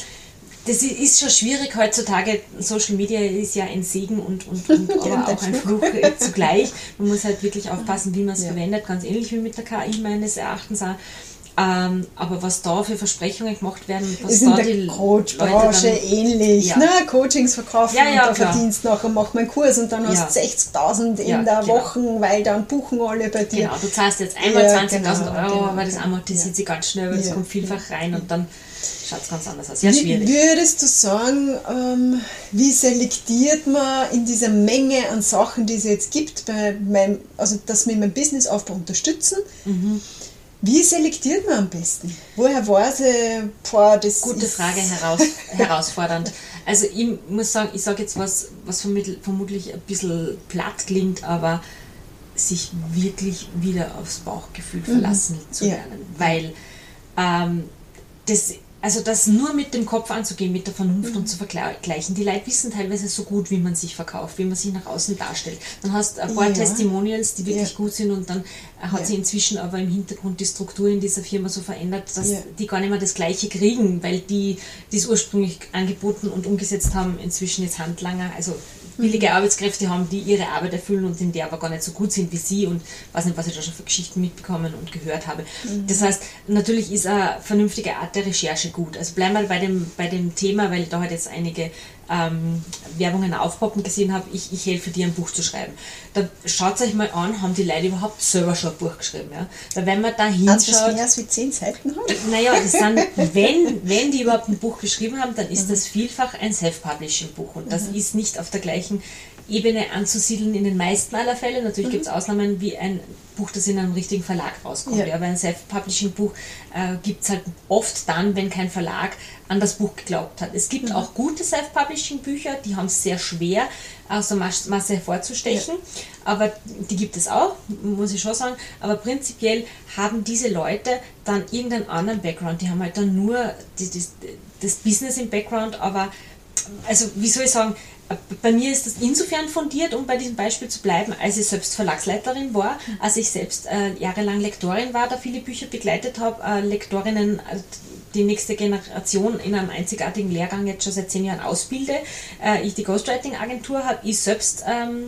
das ist schon schwierig heutzutage. Social Media ist ja ein Segen und, und, und aber auch ein Fluch zugleich. Man muss halt wirklich aufpassen, wie man es ja. verwendet, ganz ähnlich wie mit der KI meines Erachtens auch. Ähm, aber was da für Versprechungen gemacht werden, was ist da in der Coach-Branche ähnlich. Ja. Ne? Coachings verkaufen ja, ja, und da verdienst nachher macht man einen Kurs und dann hast du 60.000 in der genau. Woche, weil dann buchen alle bei dir. Genau, du zahlst jetzt einmal 20.000 genau, Euro, genau, aber das amortisiert sich ganz schnell, weil das kommt vielfach rein und dann schaut es ganz anders aus. Ja, schwierig. Würdest du sagen, ähm, wie selektiert man in dieser Menge an Sachen, die es jetzt gibt, bei meinem, also dass wir mein Businessaufbau unterstützen? Mhm. Wie selektiert man am besten? Woher weiß ich, boah, das Gute Frage, heraus, herausfordernd. Also ich muss sagen, ich sage jetzt was, was vermutlich ein bisschen platt klingt, aber sich wirklich wieder aufs Bauchgefühl mhm. verlassen mhm. zu lernen. Ja. Weil ähm, das also das nur mit dem Kopf anzugehen, mit der Vernunft mhm. und zu vergleichen. Die Leute wissen teilweise so gut, wie man sich verkauft, wie man sich nach außen darstellt. Dann hast du ein paar ja. Testimonials, die wirklich ja. gut sind und dann hat ja. sich inzwischen aber im Hintergrund die Struktur in dieser Firma so verändert, dass die gar nicht mehr das Gleiche kriegen, weil die, die es ursprünglich angeboten und umgesetzt haben, inzwischen jetzt Handlanger, also billige Arbeitskräfte haben, die ihre Arbeit erfüllen und in der aber gar nicht so gut sind wie sie und weiß nicht, was ich da schon für Geschichten mitbekommen und gehört habe. Mhm. Das heißt, natürlich ist eine vernünftige Art der Recherche gut. Also bleiben wir bei dem, bei dem Thema, weil da halt jetzt einige ähm, Werbungen aufpoppen gesehen habe, ich, ich helfe dir ein Buch zu schreiben. Da schaut euch mal an, haben die Leute überhaupt selber schon ein Buch geschrieben. Ja? Weil wenn man da hinschaut... das mehr als wie zehn Seiten hat? Naja, das sind, wenn, wenn die überhaupt ein Buch geschrieben haben, dann ist mhm. das vielfach ein Self-Publishing-Buch und das mhm. ist nicht auf der gleichen Ebene anzusiedeln in den meisten aller Fälle. Natürlich mhm. gibt es Ausnahmen wie ein Buch, das in einem richtigen Verlag rauskommt. Ja. Aber ein Self-Publishing-Buch äh, gibt es halt oft dann, wenn kein Verlag an das Buch geglaubt hat. Es gibt mhm. auch gute Self-Publishing-Bücher, die haben es sehr schwer, aus der Masse hervorzustechen. Ja. Aber die gibt es auch, muss ich schon sagen. Aber prinzipiell haben diese Leute dann irgendeinen anderen Background. Die haben halt dann nur das, das, das Business im Background, aber also wie soll ich sagen, bei mir ist das insofern fundiert, um bei diesem Beispiel zu bleiben, als ich selbst Verlagsleiterin war, als ich selbst äh, jahrelang Lektorin war, da viele Bücher begleitet habe, äh, Lektorinnen äh, die nächste Generation in einem einzigartigen Lehrgang jetzt schon seit zehn Jahren ausbilde. Äh, ich die Ghostwriting-Agentur habe, ich selbst ähm,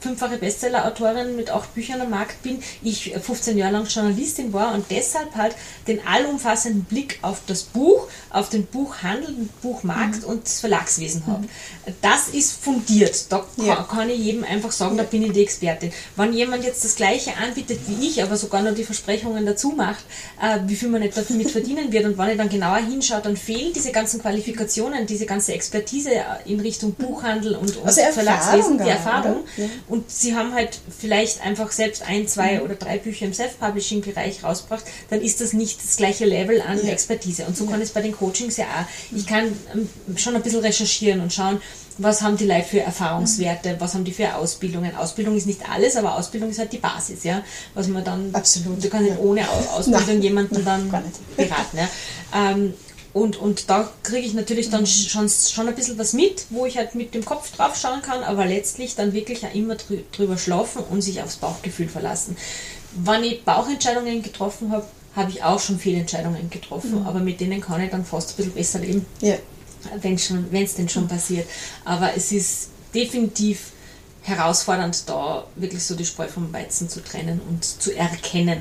fünffache Bestseller-Autorin mit acht Büchern am Markt bin, ich 15 Jahre lang Journalistin war und deshalb halt den allumfassenden Blick auf das Buch, auf den Buchhandel, den Buchmarkt mhm. und das Verlagswesen habe. Mhm. Das ist fundiert. Da ja. kann, ich jedem einfach sagen, da bin ich die Expertin. Wenn jemand jetzt das Gleiche anbietet wie ich, aber sogar noch die Versprechungen dazu macht, äh, wie viel man nicht damit verdienen wird und wenn ich dann genauer hinschaut, dann fehlen diese ganzen Qualifikationen, diese ganze Expertise in Richtung Buchhandel und, und also Verlagswesen, die Erfahrung. Ja. Und sie haben halt vielleicht einfach selbst ein, zwei mhm. oder drei Bücher im Self-Publishing-Bereich rausgebracht, dann ist das nicht das gleiche Level an ja. Expertise. Und so kann es bei den Coachings ja auch. Ich kann ähm, schon ein bisschen recherchieren und schauen, was haben die Leute für Erfahrungswerte, was haben die für Ausbildungen. Ausbildung ist nicht alles, aber Ausbildung ist halt die Basis, ja. Was man dann, Absolut. du kannst nicht ohne Ausbildung Nein. jemanden dann beraten. Ja. Ähm, und, und da kriege ich natürlich dann mhm. schon, schon ein bisschen was mit, wo ich halt mit dem Kopf drauf schauen kann, aber letztlich dann wirklich auch immer drüber schlafen und sich aufs Bauchgefühl verlassen. Wenn ich Bauchentscheidungen getroffen habe, habe ich auch schon viele Entscheidungen getroffen, mhm. aber mit denen kann ich dann fast ein bisschen besser leben. Ja wenn es denn schon passiert. Aber es ist definitiv herausfordernd, da wirklich so die Spreu vom Weizen zu trennen und zu erkennen,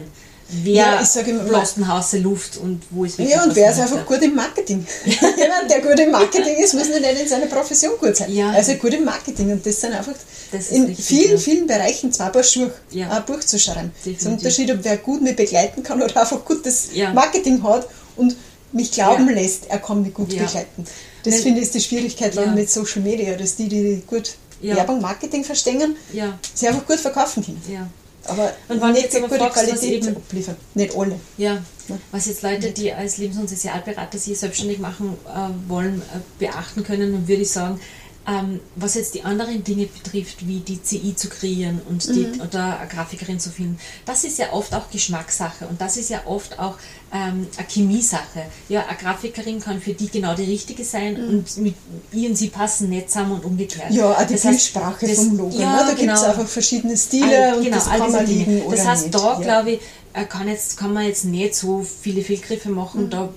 wer ja, ich sage immer, Hause Luft und wo ist wirklich Ja, und wer ist einfach gut im Marketing. Jemand, der gut im Marketing ist, muss nicht in seiner Profession gut sein. Ja. Also gut im Marketing und das sind einfach das in richtig, vielen, ja. vielen Bereichen zwei Paar Schuhe, ja. ein Buch zu schreiben. Definitiv. Das ist ein Unterschied, ob wer gut mich begleiten kann oder einfach gutes Marketing hat und mich glauben lässt, er kann mich gut begleiten. Das Wenn, finde ich ist die Schwierigkeit ja. mit Social Media, dass die, die gut ja. Werbung, Marketing verstehen, ja. sie einfach gut verkaufen können. Ja. Aber und wenn nicht jetzt gute fragst, Qualität eben, abliefern. Nicht alle. Ja. ja. Was jetzt Leute, die als Lebens- und Sozialberater sich selbstständig machen äh, wollen, äh, beachten können, dann würde ich sagen, ähm, was jetzt die anderen Dinge betrifft, wie die CI zu kreieren und die, mhm. oder eine Grafikerin zu finden, das ist ja oft auch Geschmackssache und das ist ja oft auch ähm, eine Chemiesache. Ja, eine Grafikerin kann für die genau die richtige sein mhm. und mit ihr und sie passen nicht zusammen und umgekehrt. Ja, auch die das Bildsprache heißt, vom Logo. Ja, ne? Da genau. gibt es einfach verschiedene Stile all, und genau, das kann man liegen Das heißt, nicht. da ja. glaube ich, äh, kann, jetzt, kann man jetzt nicht so viele Fehlgriffe machen. Mhm. Da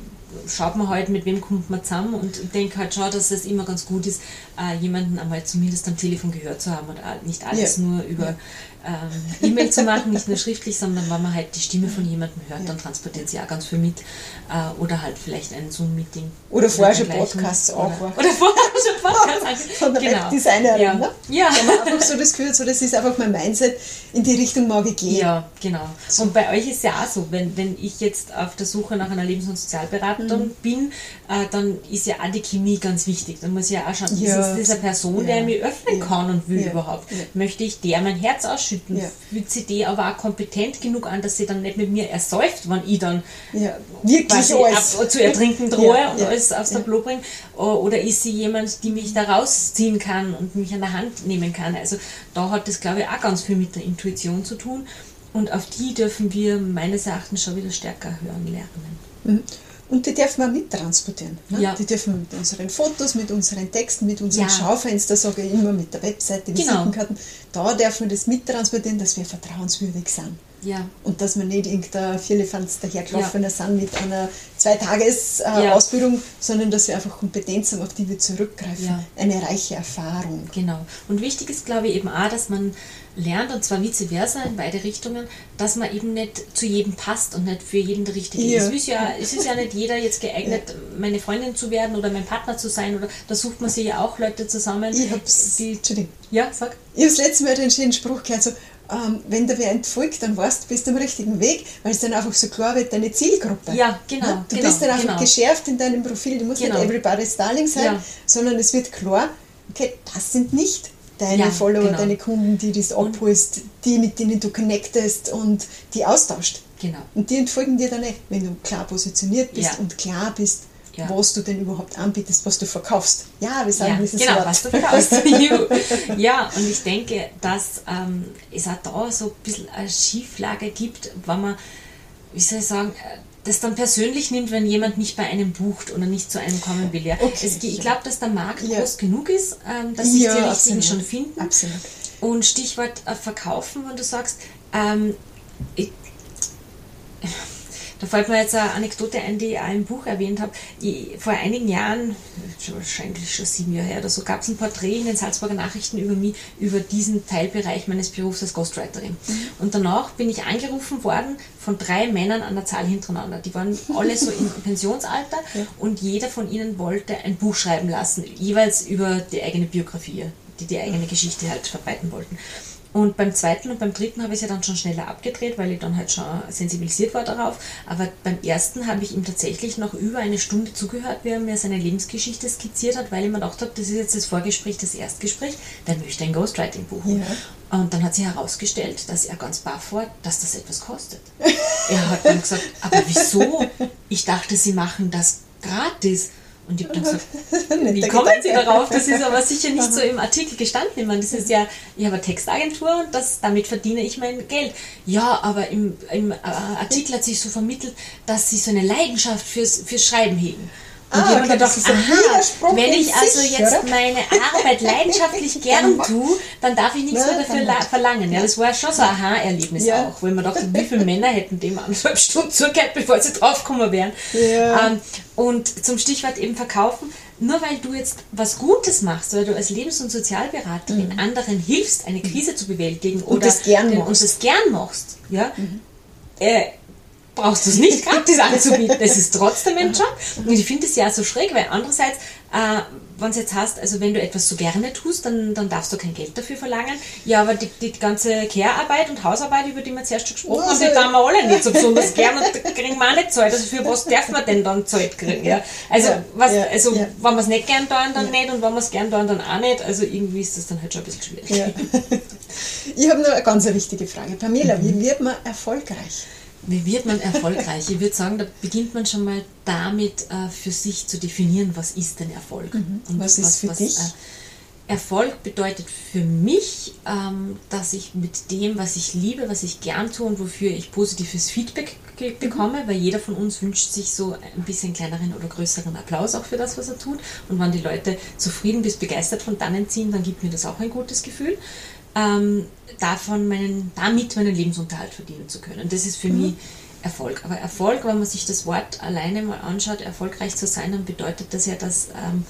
schaut man halt, mit wem kommt man zusammen und ich denke halt schon, dass es immer ganz gut ist, äh, jemanden einmal zumindest am Telefon gehört zu haben und nicht alles ja. nur über ähm, E-Mail zu machen, nicht nur schriftlich, sondern wenn man halt die Stimme von jemandem hört, ja. dann transportiert sie auch ganz viel mit. Äh, oder halt vielleicht ein Zoom-Meeting. Oder vorher schon Podcasts auch. Oder, oder vorher schon Podcasts. von der genau. Webdesignerin. Ja. Ne? ja. Da man einfach so das Gefühl, so, das ist einfach mein Mindset, in die Richtung mag ich gehen. Ja, genau. So. Und bei euch ist ja auch so, wenn, wenn ich jetzt auf der Suche nach einer Lebens- und Sozialberatung mhm. bin, äh, dann ist ja auch die Chemie ganz wichtig. Dann muss ich ja auch schauen, ja. ist das eine Person, der mich öffnen kann und will überhaupt? Möchte ich der mein Herz ausschütten? Ausschütten. Ja. Fühlt sie die aber auch kompetent genug an, dass sie dann nicht mit mir ersäuft, wenn ich dann ja. wirklich alles. Ab, zu ertrinken drohe ja. und alles aufs Tableau bringe? Oder ist sie jemand, die mich da rausziehen kann und mich an der Hand nehmen kann? Also da hat das, glaube ich, auch ganz viel mit der Intuition zu tun. Und auf die dürfen wir meines Erachtens schon wieder stärker hören lernen. Mhm. Und die dürfen wir mittransportieren. Ne? Ja. Die dürfen wir mit unseren Fotos, mit unseren Texten, mit unseren ja. Schaufenster, sage ich immer, mit der Webseite, Visitenkarten, genau. da dürfen wir das mittransportieren, dass wir vertrauenswürdig sind. Ja. Und dass man nicht irgendein Vierlefanz dahergelaufener Ja. sind mit einer Zwei-Tages-Ausbildung, sondern dass wir einfach Kompetenzen haben, auf die wir zurückgreifen. Ja. Eine reiche Erfahrung. Genau. Und wichtig ist, glaube ich, eben auch, dass man lernt, und zwar vice versa in beide Richtungen, dass man eben nicht zu jedem passt und nicht für jeden der Richtige Ja. ist. Es ist ja, es ist ja nicht jeder jetzt geeignet, meine Freundin zu werden oder mein Partner zu sein. Oder da sucht man sich ja auch Leute zusammen. Ich hab's, die, Entschuldigung, ja, sag. ich habe das letzte Mal den schönen Spruch gehört, so, ähm, wenn dir wer entfolgt, dann weißt du, bist am richtigen Weg, weil es dann einfach so klar wird, deine Zielgruppe. Ja, genau, Du genau, bist dann einfach genau. geschärft in deinem Profil. Du musst Genau. nicht everybody's darling sein, Ja. sondern es wird klar, okay, das sind nicht deine Ja, Follower, genau. deine Kunden, die das abholst, die, mit denen du connectest und die austauscht. Genau. Und die entfolgen dir dann nicht, wenn du klar positioniert bist Ja. und klar bist, Ja. was du denn überhaupt anbietest, was du verkaufst. Ja, wir sagen Ja, dieses genau, Wort. was du verkaufst. Ja, und ich denke, dass ähm, es auch da so ein bisschen eine Schieflage gibt, wenn man, wie soll ich sagen, das dann persönlich nimmt, wenn jemand nicht bei einem bucht oder nicht zu einem kommen will. Ja. Okay, es, ich glaube, dass der Markt Ja. groß genug ist, ähm, dass sich Ja, die Richtigen absolut. schon finden. Absolut. Und Stichwort äh, Verkaufen, wenn du sagst, ähm, ich, da fällt mir jetzt eine Anekdote ein, die ich auch im Buch erwähnt habe. Ich, vor einigen Jahren, wahrscheinlich schon sieben Jahre her oder so, gab es ein Porträt in den Salzburger Nachrichten über mich, über diesen Teilbereich meines Berufs als Ghostwriterin. Und danach bin ich angerufen worden von drei Männern an der Zahl hintereinander. Die waren alle so im Pensionsalter und jeder von ihnen wollte ein Buch schreiben lassen, jeweils über die eigene Biografie, die die eigene Geschichte halt verbreiten wollten. Und beim zweiten und beim dritten habe ich es ja dann schon schneller abgedreht, weil ich dann halt schon sensibilisiert war darauf. Aber beim ersten habe ich ihm tatsächlich noch über eine Stunde zugehört, wie er mir seine Lebensgeschichte skizziert hat, weil ich mir gedacht habe, das ist jetzt das Vorgespräch, das Erstgespräch, der möchte ein Ghostwriting buchen. Ja. Und dann hat sich herausgestellt, dass er ganz baff war, dass das etwas kostet. er hat dann gesagt, aber wieso? Ich dachte, sie machen das gratis. Und ich gesagt, wie kommen Sie darauf? Das ist aber sicher nicht so im Artikel gestanden. Ich meine, das ist ja, ich habe eine Textagentur und das, damit verdiene ich mein Geld. Ja, aber im, im äh, Artikel hat sich so vermittelt, dass Sie so eine Leidenschaft fürs, fürs Schreiben hegen. Und Ah, ich habe okay, gedacht, Widerspruch aha, wenn ich also sich, jetzt oder? meine Arbeit leidenschaftlich gern tue, dann darf ich nichts mehr dafür verlangen. Ja, das war schon so ein Aha-Erlebnis Ja. auch, wo ich mir dachte, wie viele Männer hätten dem anderthalb Stunden zugehört, bevor sie draufgekommen wären. Ja. Ähm, und zum Stichwort eben verkaufen, nur weil du jetzt was Gutes machst, weil du als Lebens- und Sozialberaterin anderen hilfst, eine Krise zu bewältigen oder Mhm. das gern den, machst. Mhm. und das gern machst, ja, äh, brauchst du es nicht gratis anzubieten. Das ist trotzdem ein Job. Und ich finde es ja so schräg, weil andererseits, äh, wenn es jetzt hast, also wenn du etwas so gerne tust, dann, dann darfst du kein Geld dafür verlangen. Ja, aber die, die ganze Care-Arbeit und Hausarbeit, über die wir zuerst schon gesprochen haben, Also- die tun wir alle nicht so besonders gern und da kriegen wir auch nicht Zeit. Also für was darf man denn dann Zeit kriegen? Ja? Also, Ja, was, ja, also ja. wenn wir es nicht gern tun, dann nicht und wenn wir es gern tun, dann auch nicht. Also irgendwie ist das dann halt schon ein bisschen schwierig. Ich habe noch eine ganz wichtige Frage. Pamela, Mhm. wie wird man erfolgreich? Wie wird man erfolgreich? Ich würde sagen, da beginnt man schon mal damit, äh, für sich zu definieren, was ist denn Erfolg? Und Mhm. Was ist für dich? äh, Erfolg bedeutet für mich, ähm, dass ich mit dem, was ich liebe, was ich gern tue und wofür ich positives Feedback ge- Mhm. bekomme, weil jeder von uns wünscht sich so ein bisschen kleineren oder größeren Applaus auch für das, was er tut. Und wenn die Leute zufrieden bis begeistert von dannen ziehen, dann gibt mir das auch ein gutes Gefühl. Ähm, davon meinen, damit meinen Lebensunterhalt verdienen zu können. Das ist für Mhm. mich Erfolg. Aber Erfolg, wenn man sich das Wort alleine mal anschaut, erfolgreich zu sein, dann bedeutet das ja, dass ähm,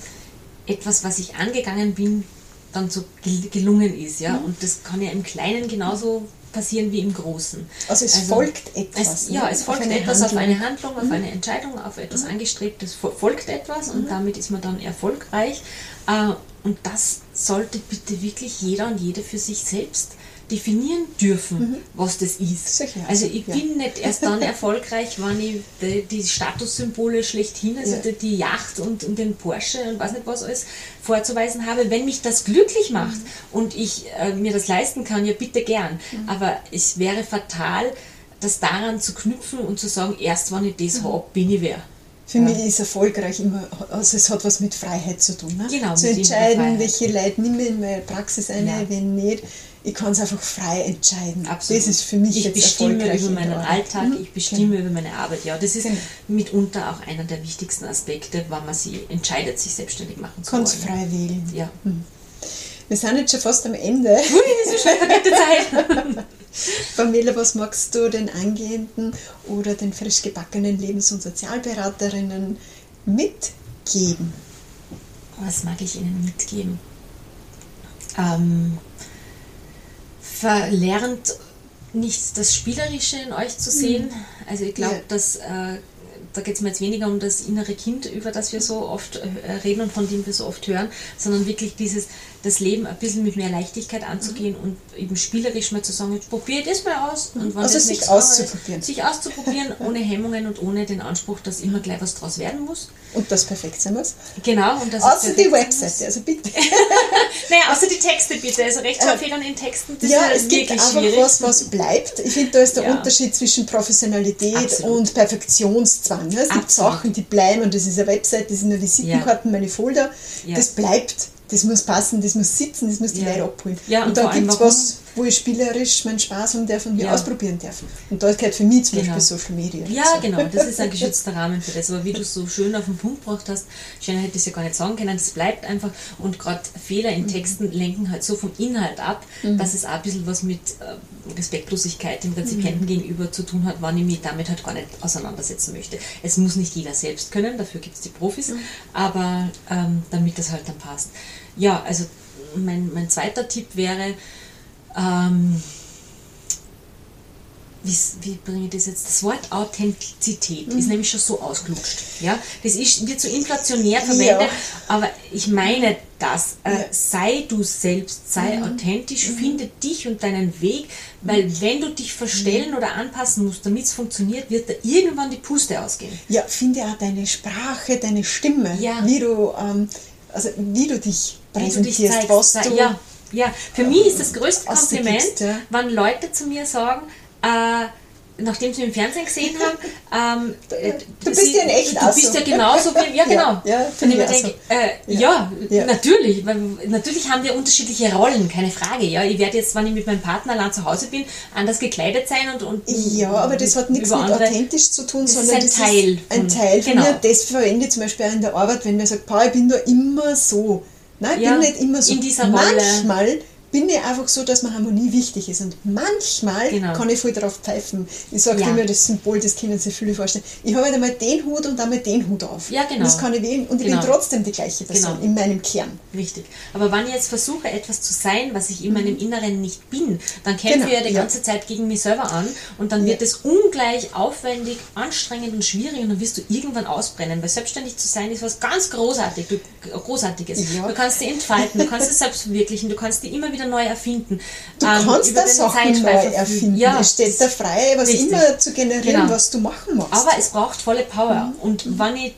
etwas, was ich angegangen bin, dann so gel- gelungen ist. Ja? Mhm. Und das kann ja im Kleinen genauso passieren wie im Großen. Also es folgt etwas, Es, ne? ja, es Auf folgt eine etwas auf Handlung. Mhm. eine Handlung, auf eine Entscheidung, auf etwas Angestrebtes, fol- folgt etwas Mhm. und damit ist man dann erfolgreich. Äh, Und das sollte bitte wirklich jeder und jede für sich selbst definieren dürfen, was das ist. Sicher, Also ich ja. bin nicht erst dann erfolgreich, wenn ich die, die Statussymbole schlechthin, also Ja. die, Yacht und, und den Porsche und weiß nicht was alles vorzuweisen habe. Wenn mich das glücklich macht Mhm. und ich äh, mir das leisten kann, ja bitte gern. Aber es wäre fatal, das daran zu knüpfen und zu sagen, erst wenn ich Mhm. das habe, bin ich wer. Für mich ist erfolgreich immer, also es hat was mit Freiheit zu tun. Ne? Genau, zu entscheiden, welche Leute nehme ich in meine Praxis ein, Ja. wenn nicht. Ich kann es einfach frei entscheiden. Absolut. Das ist für mich ich jetzt bestimme erfolgreich über meinen Arbeit. Alltag, Mhm. ich bestimme über meine Arbeit. Ja, das ist Genau. mitunter auch einer der wichtigsten Aspekte, wann man sich entscheidet, sich selbstständig machen zu Kannst wollen. frei wählen. Ja. Wir sind jetzt schon fast am Ende. Ui, so schnell vergeht die Zeit. Pamela, was magst du den angehenden oder den frisch gebackenen Lebens- und Sozialberaterinnen mitgeben? Was mag ich ihnen mitgeben? Ähm, verlernt nicht das Spielerische in euch zu sehen. Also ich glaube, Ja. dass äh, da geht es mir jetzt weniger um das innere Kind, über das wir so oft äh, reden und von dem wir so oft hören, sondern wirklich dieses, das Leben ein bisschen mit mehr Leichtigkeit anzugehen und eben spielerisch mal zu sagen, jetzt probiere das mal aus. Und wenn Also das sich auszuprobieren. Sich auszuprobieren, ohne Hemmungen und ohne den Anspruch, dass immer gleich was draus werden muss. Und das perfekt sein muss. Genau. Und das Außer ist die. Webseite, also bitte. Naja, außer die Texte bitte. Also Rechtschreibfehlern in Texten, das ja, ist es gibt einfach schwierig. was, was bleibt. Ich finde, da ist der Ja. Unterschied zwischen Professionalität Absolut. und Perfektionszwang. Ja, es gibt. Sachen, die bleiben und das ist eine Website, das sind nur Visitenkarten, meine Folder. Ja. Das bleibt. Das muss passen, das muss sitzen, das muss die Ja. Leute abholen. Ja, und, und allem gibt es was, wo ich spielerisch meinen Spaß haben darf und mir Ja. ausprobieren darf. Und da gehört für mich zum Genau. Beispiel Social Media. Ja, dazu. genau, das ist ein geschützter Rahmen für das. Aber wie du es so schön auf den Punkt gebracht hast, Schöner hätte es ja gar nicht sagen können, das bleibt einfach. Und gerade Fehler in Texten lenken halt so vom Inhalt ab, dass es auch ein bisschen was mit äh, Respektlosigkeit dem Rezipienten gegenüber zu tun hat, wann ich mich damit halt gar nicht auseinandersetzen möchte. Es muss nicht jeder selbst können, dafür gibt es die Profis, aber ähm, damit das halt dann passt. Ja, also mein, mein zweiter Tipp wäre, ähm, wie, wie bringe ich das jetzt? Das Wort Authentizität Mhm. ist nämlich schon so ausgelutscht. Ja? Das ist, wird so inflationär verwendet, Ja. aber ich meine das. Äh, Ja. Mhm. Sei du selbst, sei authentisch, finde dich und deinen Weg, weil Mhm. wenn du dich verstellen oder anpassen musst, damit es funktioniert, wird da irgendwann die Puste ausgehen. Ja, finde auch deine Sprache, deine Stimme, Ja. wie du, ähm, also wie du dich Wie du dich präsentierst, zeigst. was du ja, ja, für mich ist das größte Kompliment, wenn Leute zu mir sagen, äh, nachdem sie mich im Fernsehen gesehen haben, ähm, äh, Du bist ja in echt Du bist so. ja genauso wie, ja genau. Ja, ja, ich denke, äh, Ja. natürlich, weil natürlich haben wir unterschiedliche Rollen, keine Frage. Ja, ich werde jetzt, wenn ich mit meinem Partner allein zu Hause bin, anders gekleidet sein und, und Ja, aber das hat nichts mit andere- authentisch zu tun, Das ist sondern ein das Teil ist ein von- Teil von genau. mir. Das verwende ich zum Beispiel auch in der Arbeit, wenn mir sagt, "Pah, ich bin da immer so. Nein, ich Ja, bin nicht immer so. in dieser Rolle. Manchmal bin ich einfach so, dass mir Harmonie wichtig ist. Und manchmal Genau. kann ich voll drauf pfeifen. Ich sage Ja. immer, das Symbol, das können sich viele vorstellen. Ich habe halt einmal den Hut und einmal den Hut auf. Ja, genau. Und das kann ich wählen und ich Genau. bin trotzdem die gleiche Person Genau. in meinem Kern. Richtig. Aber wenn ich jetzt versuche, etwas zu sein, was ich in meinem Inneren nicht bin, dann kämpfe Genau, ich ja die ganze Zeit gegen mich selber an und dann wird es ungleich aufwendig, anstrengend und schwierig und dann wirst du irgendwann ausbrennen. Weil selbstständig zu sein ist was ganz großartig, du, Großartiges. Du kannst dich entfalten, du kannst es selbst verwirklichen, du kannst dich immer wieder neu erfinden. Du Ähm, kannst über da den Sachen neu erfinden. Ja, es steht da frei, was richtig. immer zu generieren, Genau. was du machen magst. aber es braucht volle Power. Mhm. Und wenn ich,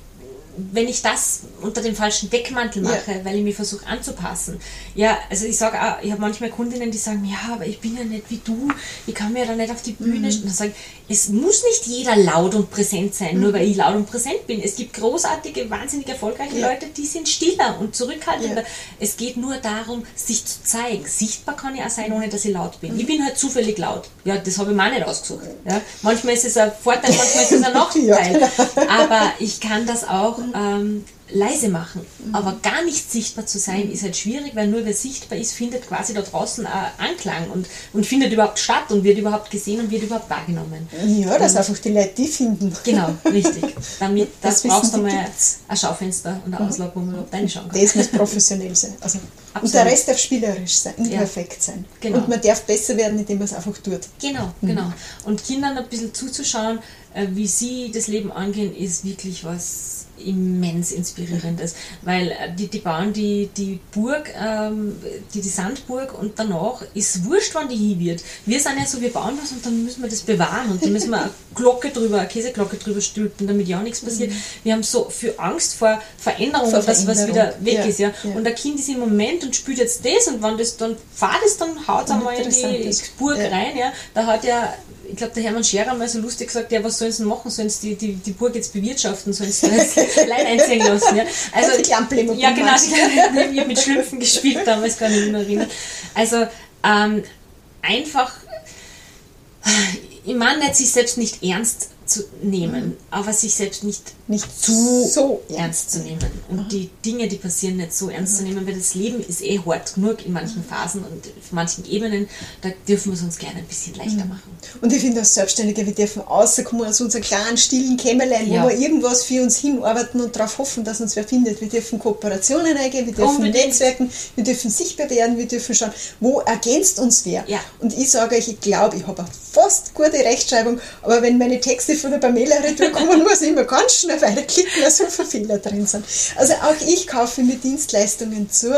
wenn ich das unter dem falschen Deckmantel Ja. mache, weil ich mich versuche anzupassen, ja, also ich sage auch, ich habe manchmal Kundinnen, die sagen, ja, aber ich bin ja nicht wie du, ich kann mir ja da nicht auf die Bühne Mhm. stellen. Ich, es muss nicht jeder laut und präsent sein, nur weil ich laut und präsent bin. Es gibt großartige, wahnsinnig erfolgreiche Mhm. Ja. Leute, die sind stiller und zurückhaltender. Ja. Es geht nur darum, sich zu zeigen. Sichtbar kann ich auch sein, ohne dass ich laut bin. Mhm. Ich bin halt zufällig laut. Ja, das habe ich mir auch nicht ausgesucht. Ja. Manchmal ist es ein Vorteil, manchmal ist es ein Nachteil. Ja, genau. Aber ich kann das auch ähm, leise machen. Aber gar nicht sichtbar zu sein, ist halt schwierig, weil nur wer sichtbar ist, findet quasi da draußen auch Anklang und, und findet überhaupt statt und wird überhaupt gesehen und wird überhaupt wahrgenommen. ja, dass einfach die Leute die finden. Genau, richtig. Damit, das, Das brauchst du mal gibt's. ein Schaufenster und eine Auslage, wo man überhaupt reinschauen kann. Das muss professionell sein. Also, und der Rest darf spielerisch sein, Ja. perfekt sein. Genau. Und man darf besser werden, indem man es einfach tut. Genau, genau. Und Kindern ein bisschen zuzuschauen, äh, wie sie das Leben angehen, ist wirklich was immens inspirierendes, weil äh, die, die bauen die, die Burg, ähm, die, die Sandburg und danach ist wurscht, wann die hin wird. Wir sind ja so, wir bauen was und dann müssen wir das bewahren und dann müssen wir eine Glocke drüber, eine Käseglocke drüber stülpen, damit ja auch nichts passiert. Wir haben so viel Angst vor Veränderung, Vor und das, was wieder Veränderung. weg Ja, ist. Ja. ja. Und der Kind ist im Moment und spielt jetzt das und wenn das dann fahrt es, dann haut es einmal in die ist. Burg Ja. rein. Ja. Da hat ja, ich glaube, der Hermann Scherer mal so lustig gesagt, ja, was sollen sie denn machen? Sollen sie die, die, die Burg jetzt bewirtschaften? Sollen sie da jetzt Leid einziehen lassen? Ja. Also, Die kleinen ja, genau, machst. die kleinen ich habe mit Schlümpfen gespielt damals, kann ich mich noch erinnern. Also, ähm, einfach, ich meine nicht sich selbst nicht ernst zu nehmen, aber sich selbst nicht, Nicht zu so ernst zu nehmen und die Dinge, die passieren, nicht so ernst zu nehmen, weil das Leben ist eh hart genug in manchen Phasen und auf manchen Ebenen, da dürfen wir es uns gerne ein bisschen leichter machen. Und ich finde, als Selbstständige, wir dürfen rauskommen aus unserem kleinen, stillen Kämmerlein, Ja. wo wir irgendwas für uns hinarbeiten und darauf hoffen, dass uns wer findet. Wir dürfen Kooperationen eingehen, wir dürfen Unbedingt. Netzwerken, wir dürfen sichtbar werden, wir dürfen schauen, wo ergänzt uns wer. Ja. Und ich sage euch, ich glaube, ich habe eine fast gute Rechtschreibung, aber wenn meine Texte von der Pamela retour kommen, muss ich immer ganz schnell weiterklicken, weil so viele Fehler drin sind. Also auch ich kaufe mir Dienstleistungen zu,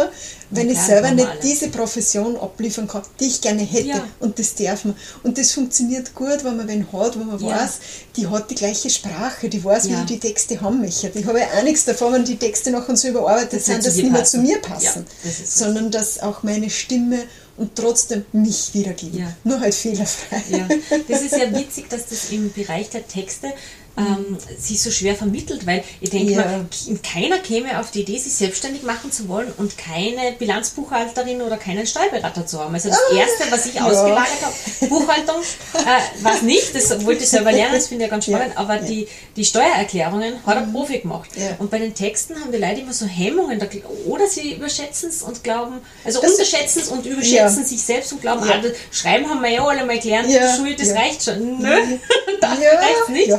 wenn Na ich selber nicht diese Profession abliefern kann, die ich gerne hätte. Ja. Und das darf man. Und das funktioniert gut, wenn man wen hat, wo man Ja. weiß, die hat die gleiche Sprache, die weiß, Ja. wie die Texte haben möchte. Ich habe ja auch nichts davon, wenn die Texte nachher so überarbeitet Das sind, dass sie nicht mehr zu mir Ja, passen, das sondern dass auch meine Stimme und trotzdem mich wiedergeben. Ja. Nur halt fehlerfrei. Ja, das ist ja witzig, dass das im Bereich der Texte ähm, sich so schwer vermittelt, weil ich denke Ja. mal, keiner käme auf die Idee, sich selbstständig machen zu wollen und keine Bilanzbuchhalterin oder keinen Steuerberater zu haben. Also das Erste, was ich ausgelagert habe, Buchhaltung, äh, was nicht, das wollte ich selber lernen, das finde ich ja ganz spannend, Ja, aber ja. die, die Steuererklärungen hat ein Profi gemacht. Ja. Und bei den Texten haben die Leute immer so Hemmungen, oder sie überschätzen es und glauben, also Das- unterschätzen es und überschätzen Ja. sich selbst und glauben, Ja. ah, Schreiben haben wir ja alle mal gelernt, Ja, Schuld, das ja. reicht schon. Nö, das Ja, reicht nicht.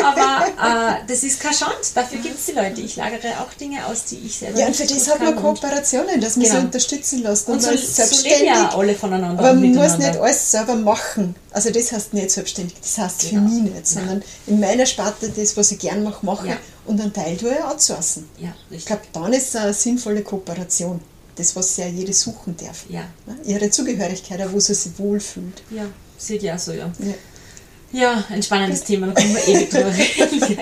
Ja. Aber äh, das ist keine Chance, dafür gibt es die Leute. Ich lagere auch Dinge aus, die ich selber Ja, und für das hat man. Und- Kooperationen, dass man Genau. sich unterstützen lässt. Und so, man so selbstständig. ja alle voneinander. Aber und man muss nicht alles selber machen. Also das heißt nicht selbstständig, das heißt Genau. für mich nicht, sondern in meiner Sparte das, was ich gern mache, mache Ja. und einen Teil tue ich outsourcen. Ja, Ich glaube, dann ist es eine sinnvolle Kooperation. Das, was ja jede suchen darf. Ja. Ne? Ihre Zugehörigkeit, wo sie sich wohlfühlt. Ja, sieht ja so, ja. Ja. Ja, ein spannendes Thema, da können wir ewig drüber reden.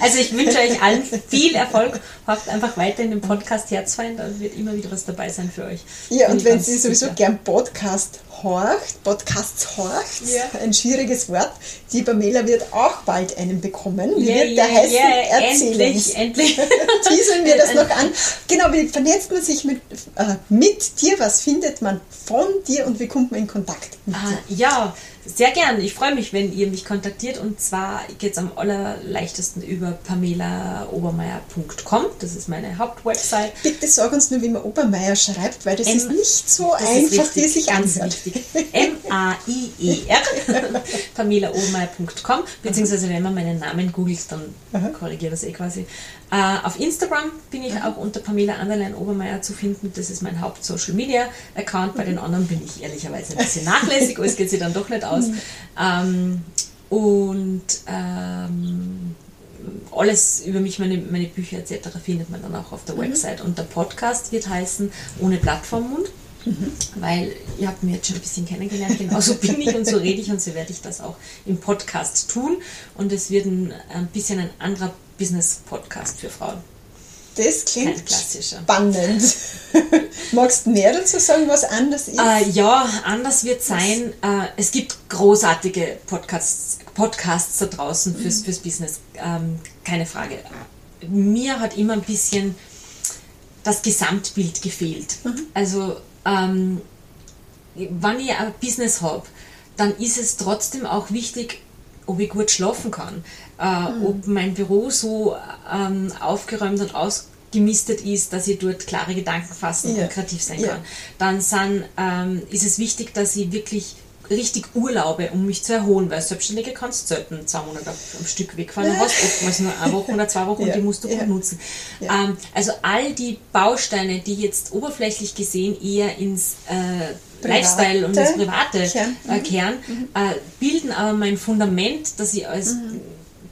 Also ich wünsche euch allen viel Erfolg. Hockt einfach weiter in dem Podcast Herzfeind, da wird immer wieder was dabei sein für euch. Ja, und wenn sie sowieso sicher. gern Podcast horcht, Podcasts horcht, Ja. ein schwieriges Wort, die Pamela wird auch bald einen bekommen. Wie Yeah, wird der yeah, heißen? yeah, Erzähl endlich, endlich. Teasern wir das noch an. Genau, wie vernetzt man sich mit, äh, mit dir? Was findet man von dir und wie kommt man in Kontakt mit Ah, dir? ja, sehr gern. Ich freue mich, wenn ihr mich kontaktiert. Und zwar geht es am allerleichtesten über pamelaobermeier.com. Das ist meine Hauptwebsite. Bitte sag uns nur, wie man Obermeier schreibt, weil das M- ist nicht so Das einfach, wie es sich anhört. M-A-I-E-R, pamelaobermeier.com, beziehungsweise wenn man meinen Namen googelt, dann korrigiert das eh quasi. Äh, auf Instagram bin ich auch unter Pamela Anderlein Obermeier zu finden. Das ist mein Haupt-Social-Media-Account. Bei den anderen bin ich ehrlicherweise ein bisschen nachlässig, alles geht sich dann doch nicht aus. Ähm, und ähm, alles über mich, meine, meine Bücher etc. findet man dann auch auf der Website. Und der Podcast wird heißen Ohne Plattformmund. Weil ihr habt mir jetzt schon ein bisschen kennengelernt, genauso bin ich und so rede ich und so werde ich das auch im Podcast tun. Und es wird ein, ein bisschen ein anderer Business-Podcast für Frauen. Das klingt spannend. Magst du mehr dazu sagen, was anders ist? Äh, ja, anders wird sein. Äh, es gibt großartige Podcasts, Podcasts da draußen fürs, fürs Business, ähm, keine Frage. Mir hat immer ein bisschen das Gesamtbild gefehlt. Also, ähm, wenn ich ein Business habe, dann ist es trotzdem auch wichtig, ob ich gut schlafen kann, äh, ob mein Büro so ähm, aufgeräumt und ausgemistet ist, dass ich dort klare Gedanken fassen Ja. und kreativ sein Ja. kann. Dann sind, ähm, ist es wichtig, dass ich wirklich richtig urlaube, um mich zu erholen, weil Selbstständige kannst du selten zwei Monate am Stück wegfahren, du hast oftmals nur eine Woche oder zwei Wochen Ja. und die musst du gut Ja. nutzen. Ja. Ähm, also all die Bausteine, die jetzt oberflächlich gesehen eher ins äh, Lifestyle und ins Private Kern. äh, kehren, äh, bilden aber mein Fundament, dass ich als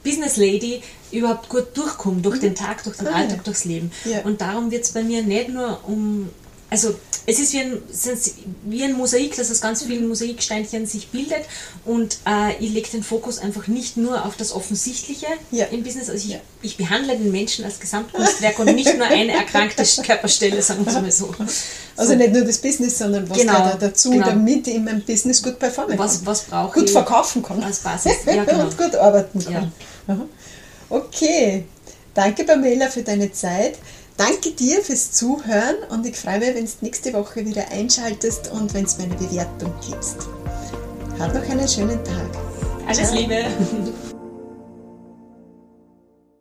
Business Lady überhaupt gut durchkomme, durch den Tag, durch den Ah, Alltag, durchs Leben. Und darum wird es bei mir nicht nur um, also es ist wie ein, ist wie ein Mosaik, das aus ganz vielen Mosaiksteinchen sich bildet und äh, ich lege den Fokus einfach nicht nur auf das Offensichtliche Ja. im Business, also ich, Ja. ich behandle den Menschen als Gesamtkunstwerk und nicht nur eine erkrankte Körperstelle, sagen wir mal so. Also nicht nur das Business, sondern was Genau, gehört da dazu, genau. damit ich in meinem Business gut performen Was, kann. was brauche gut ich? verkaufen kann. als Basis, ja, genau. und gut arbeiten kann. Aha. Okay, danke Pamela für deine Zeit. Danke dir fürs Zuhören und ich freue mich, wenn du nächste Woche wieder einschaltest und wenn es meine Bewertung gibst. Hab noch einen schönen Tag. Alles Ciao. Liebe.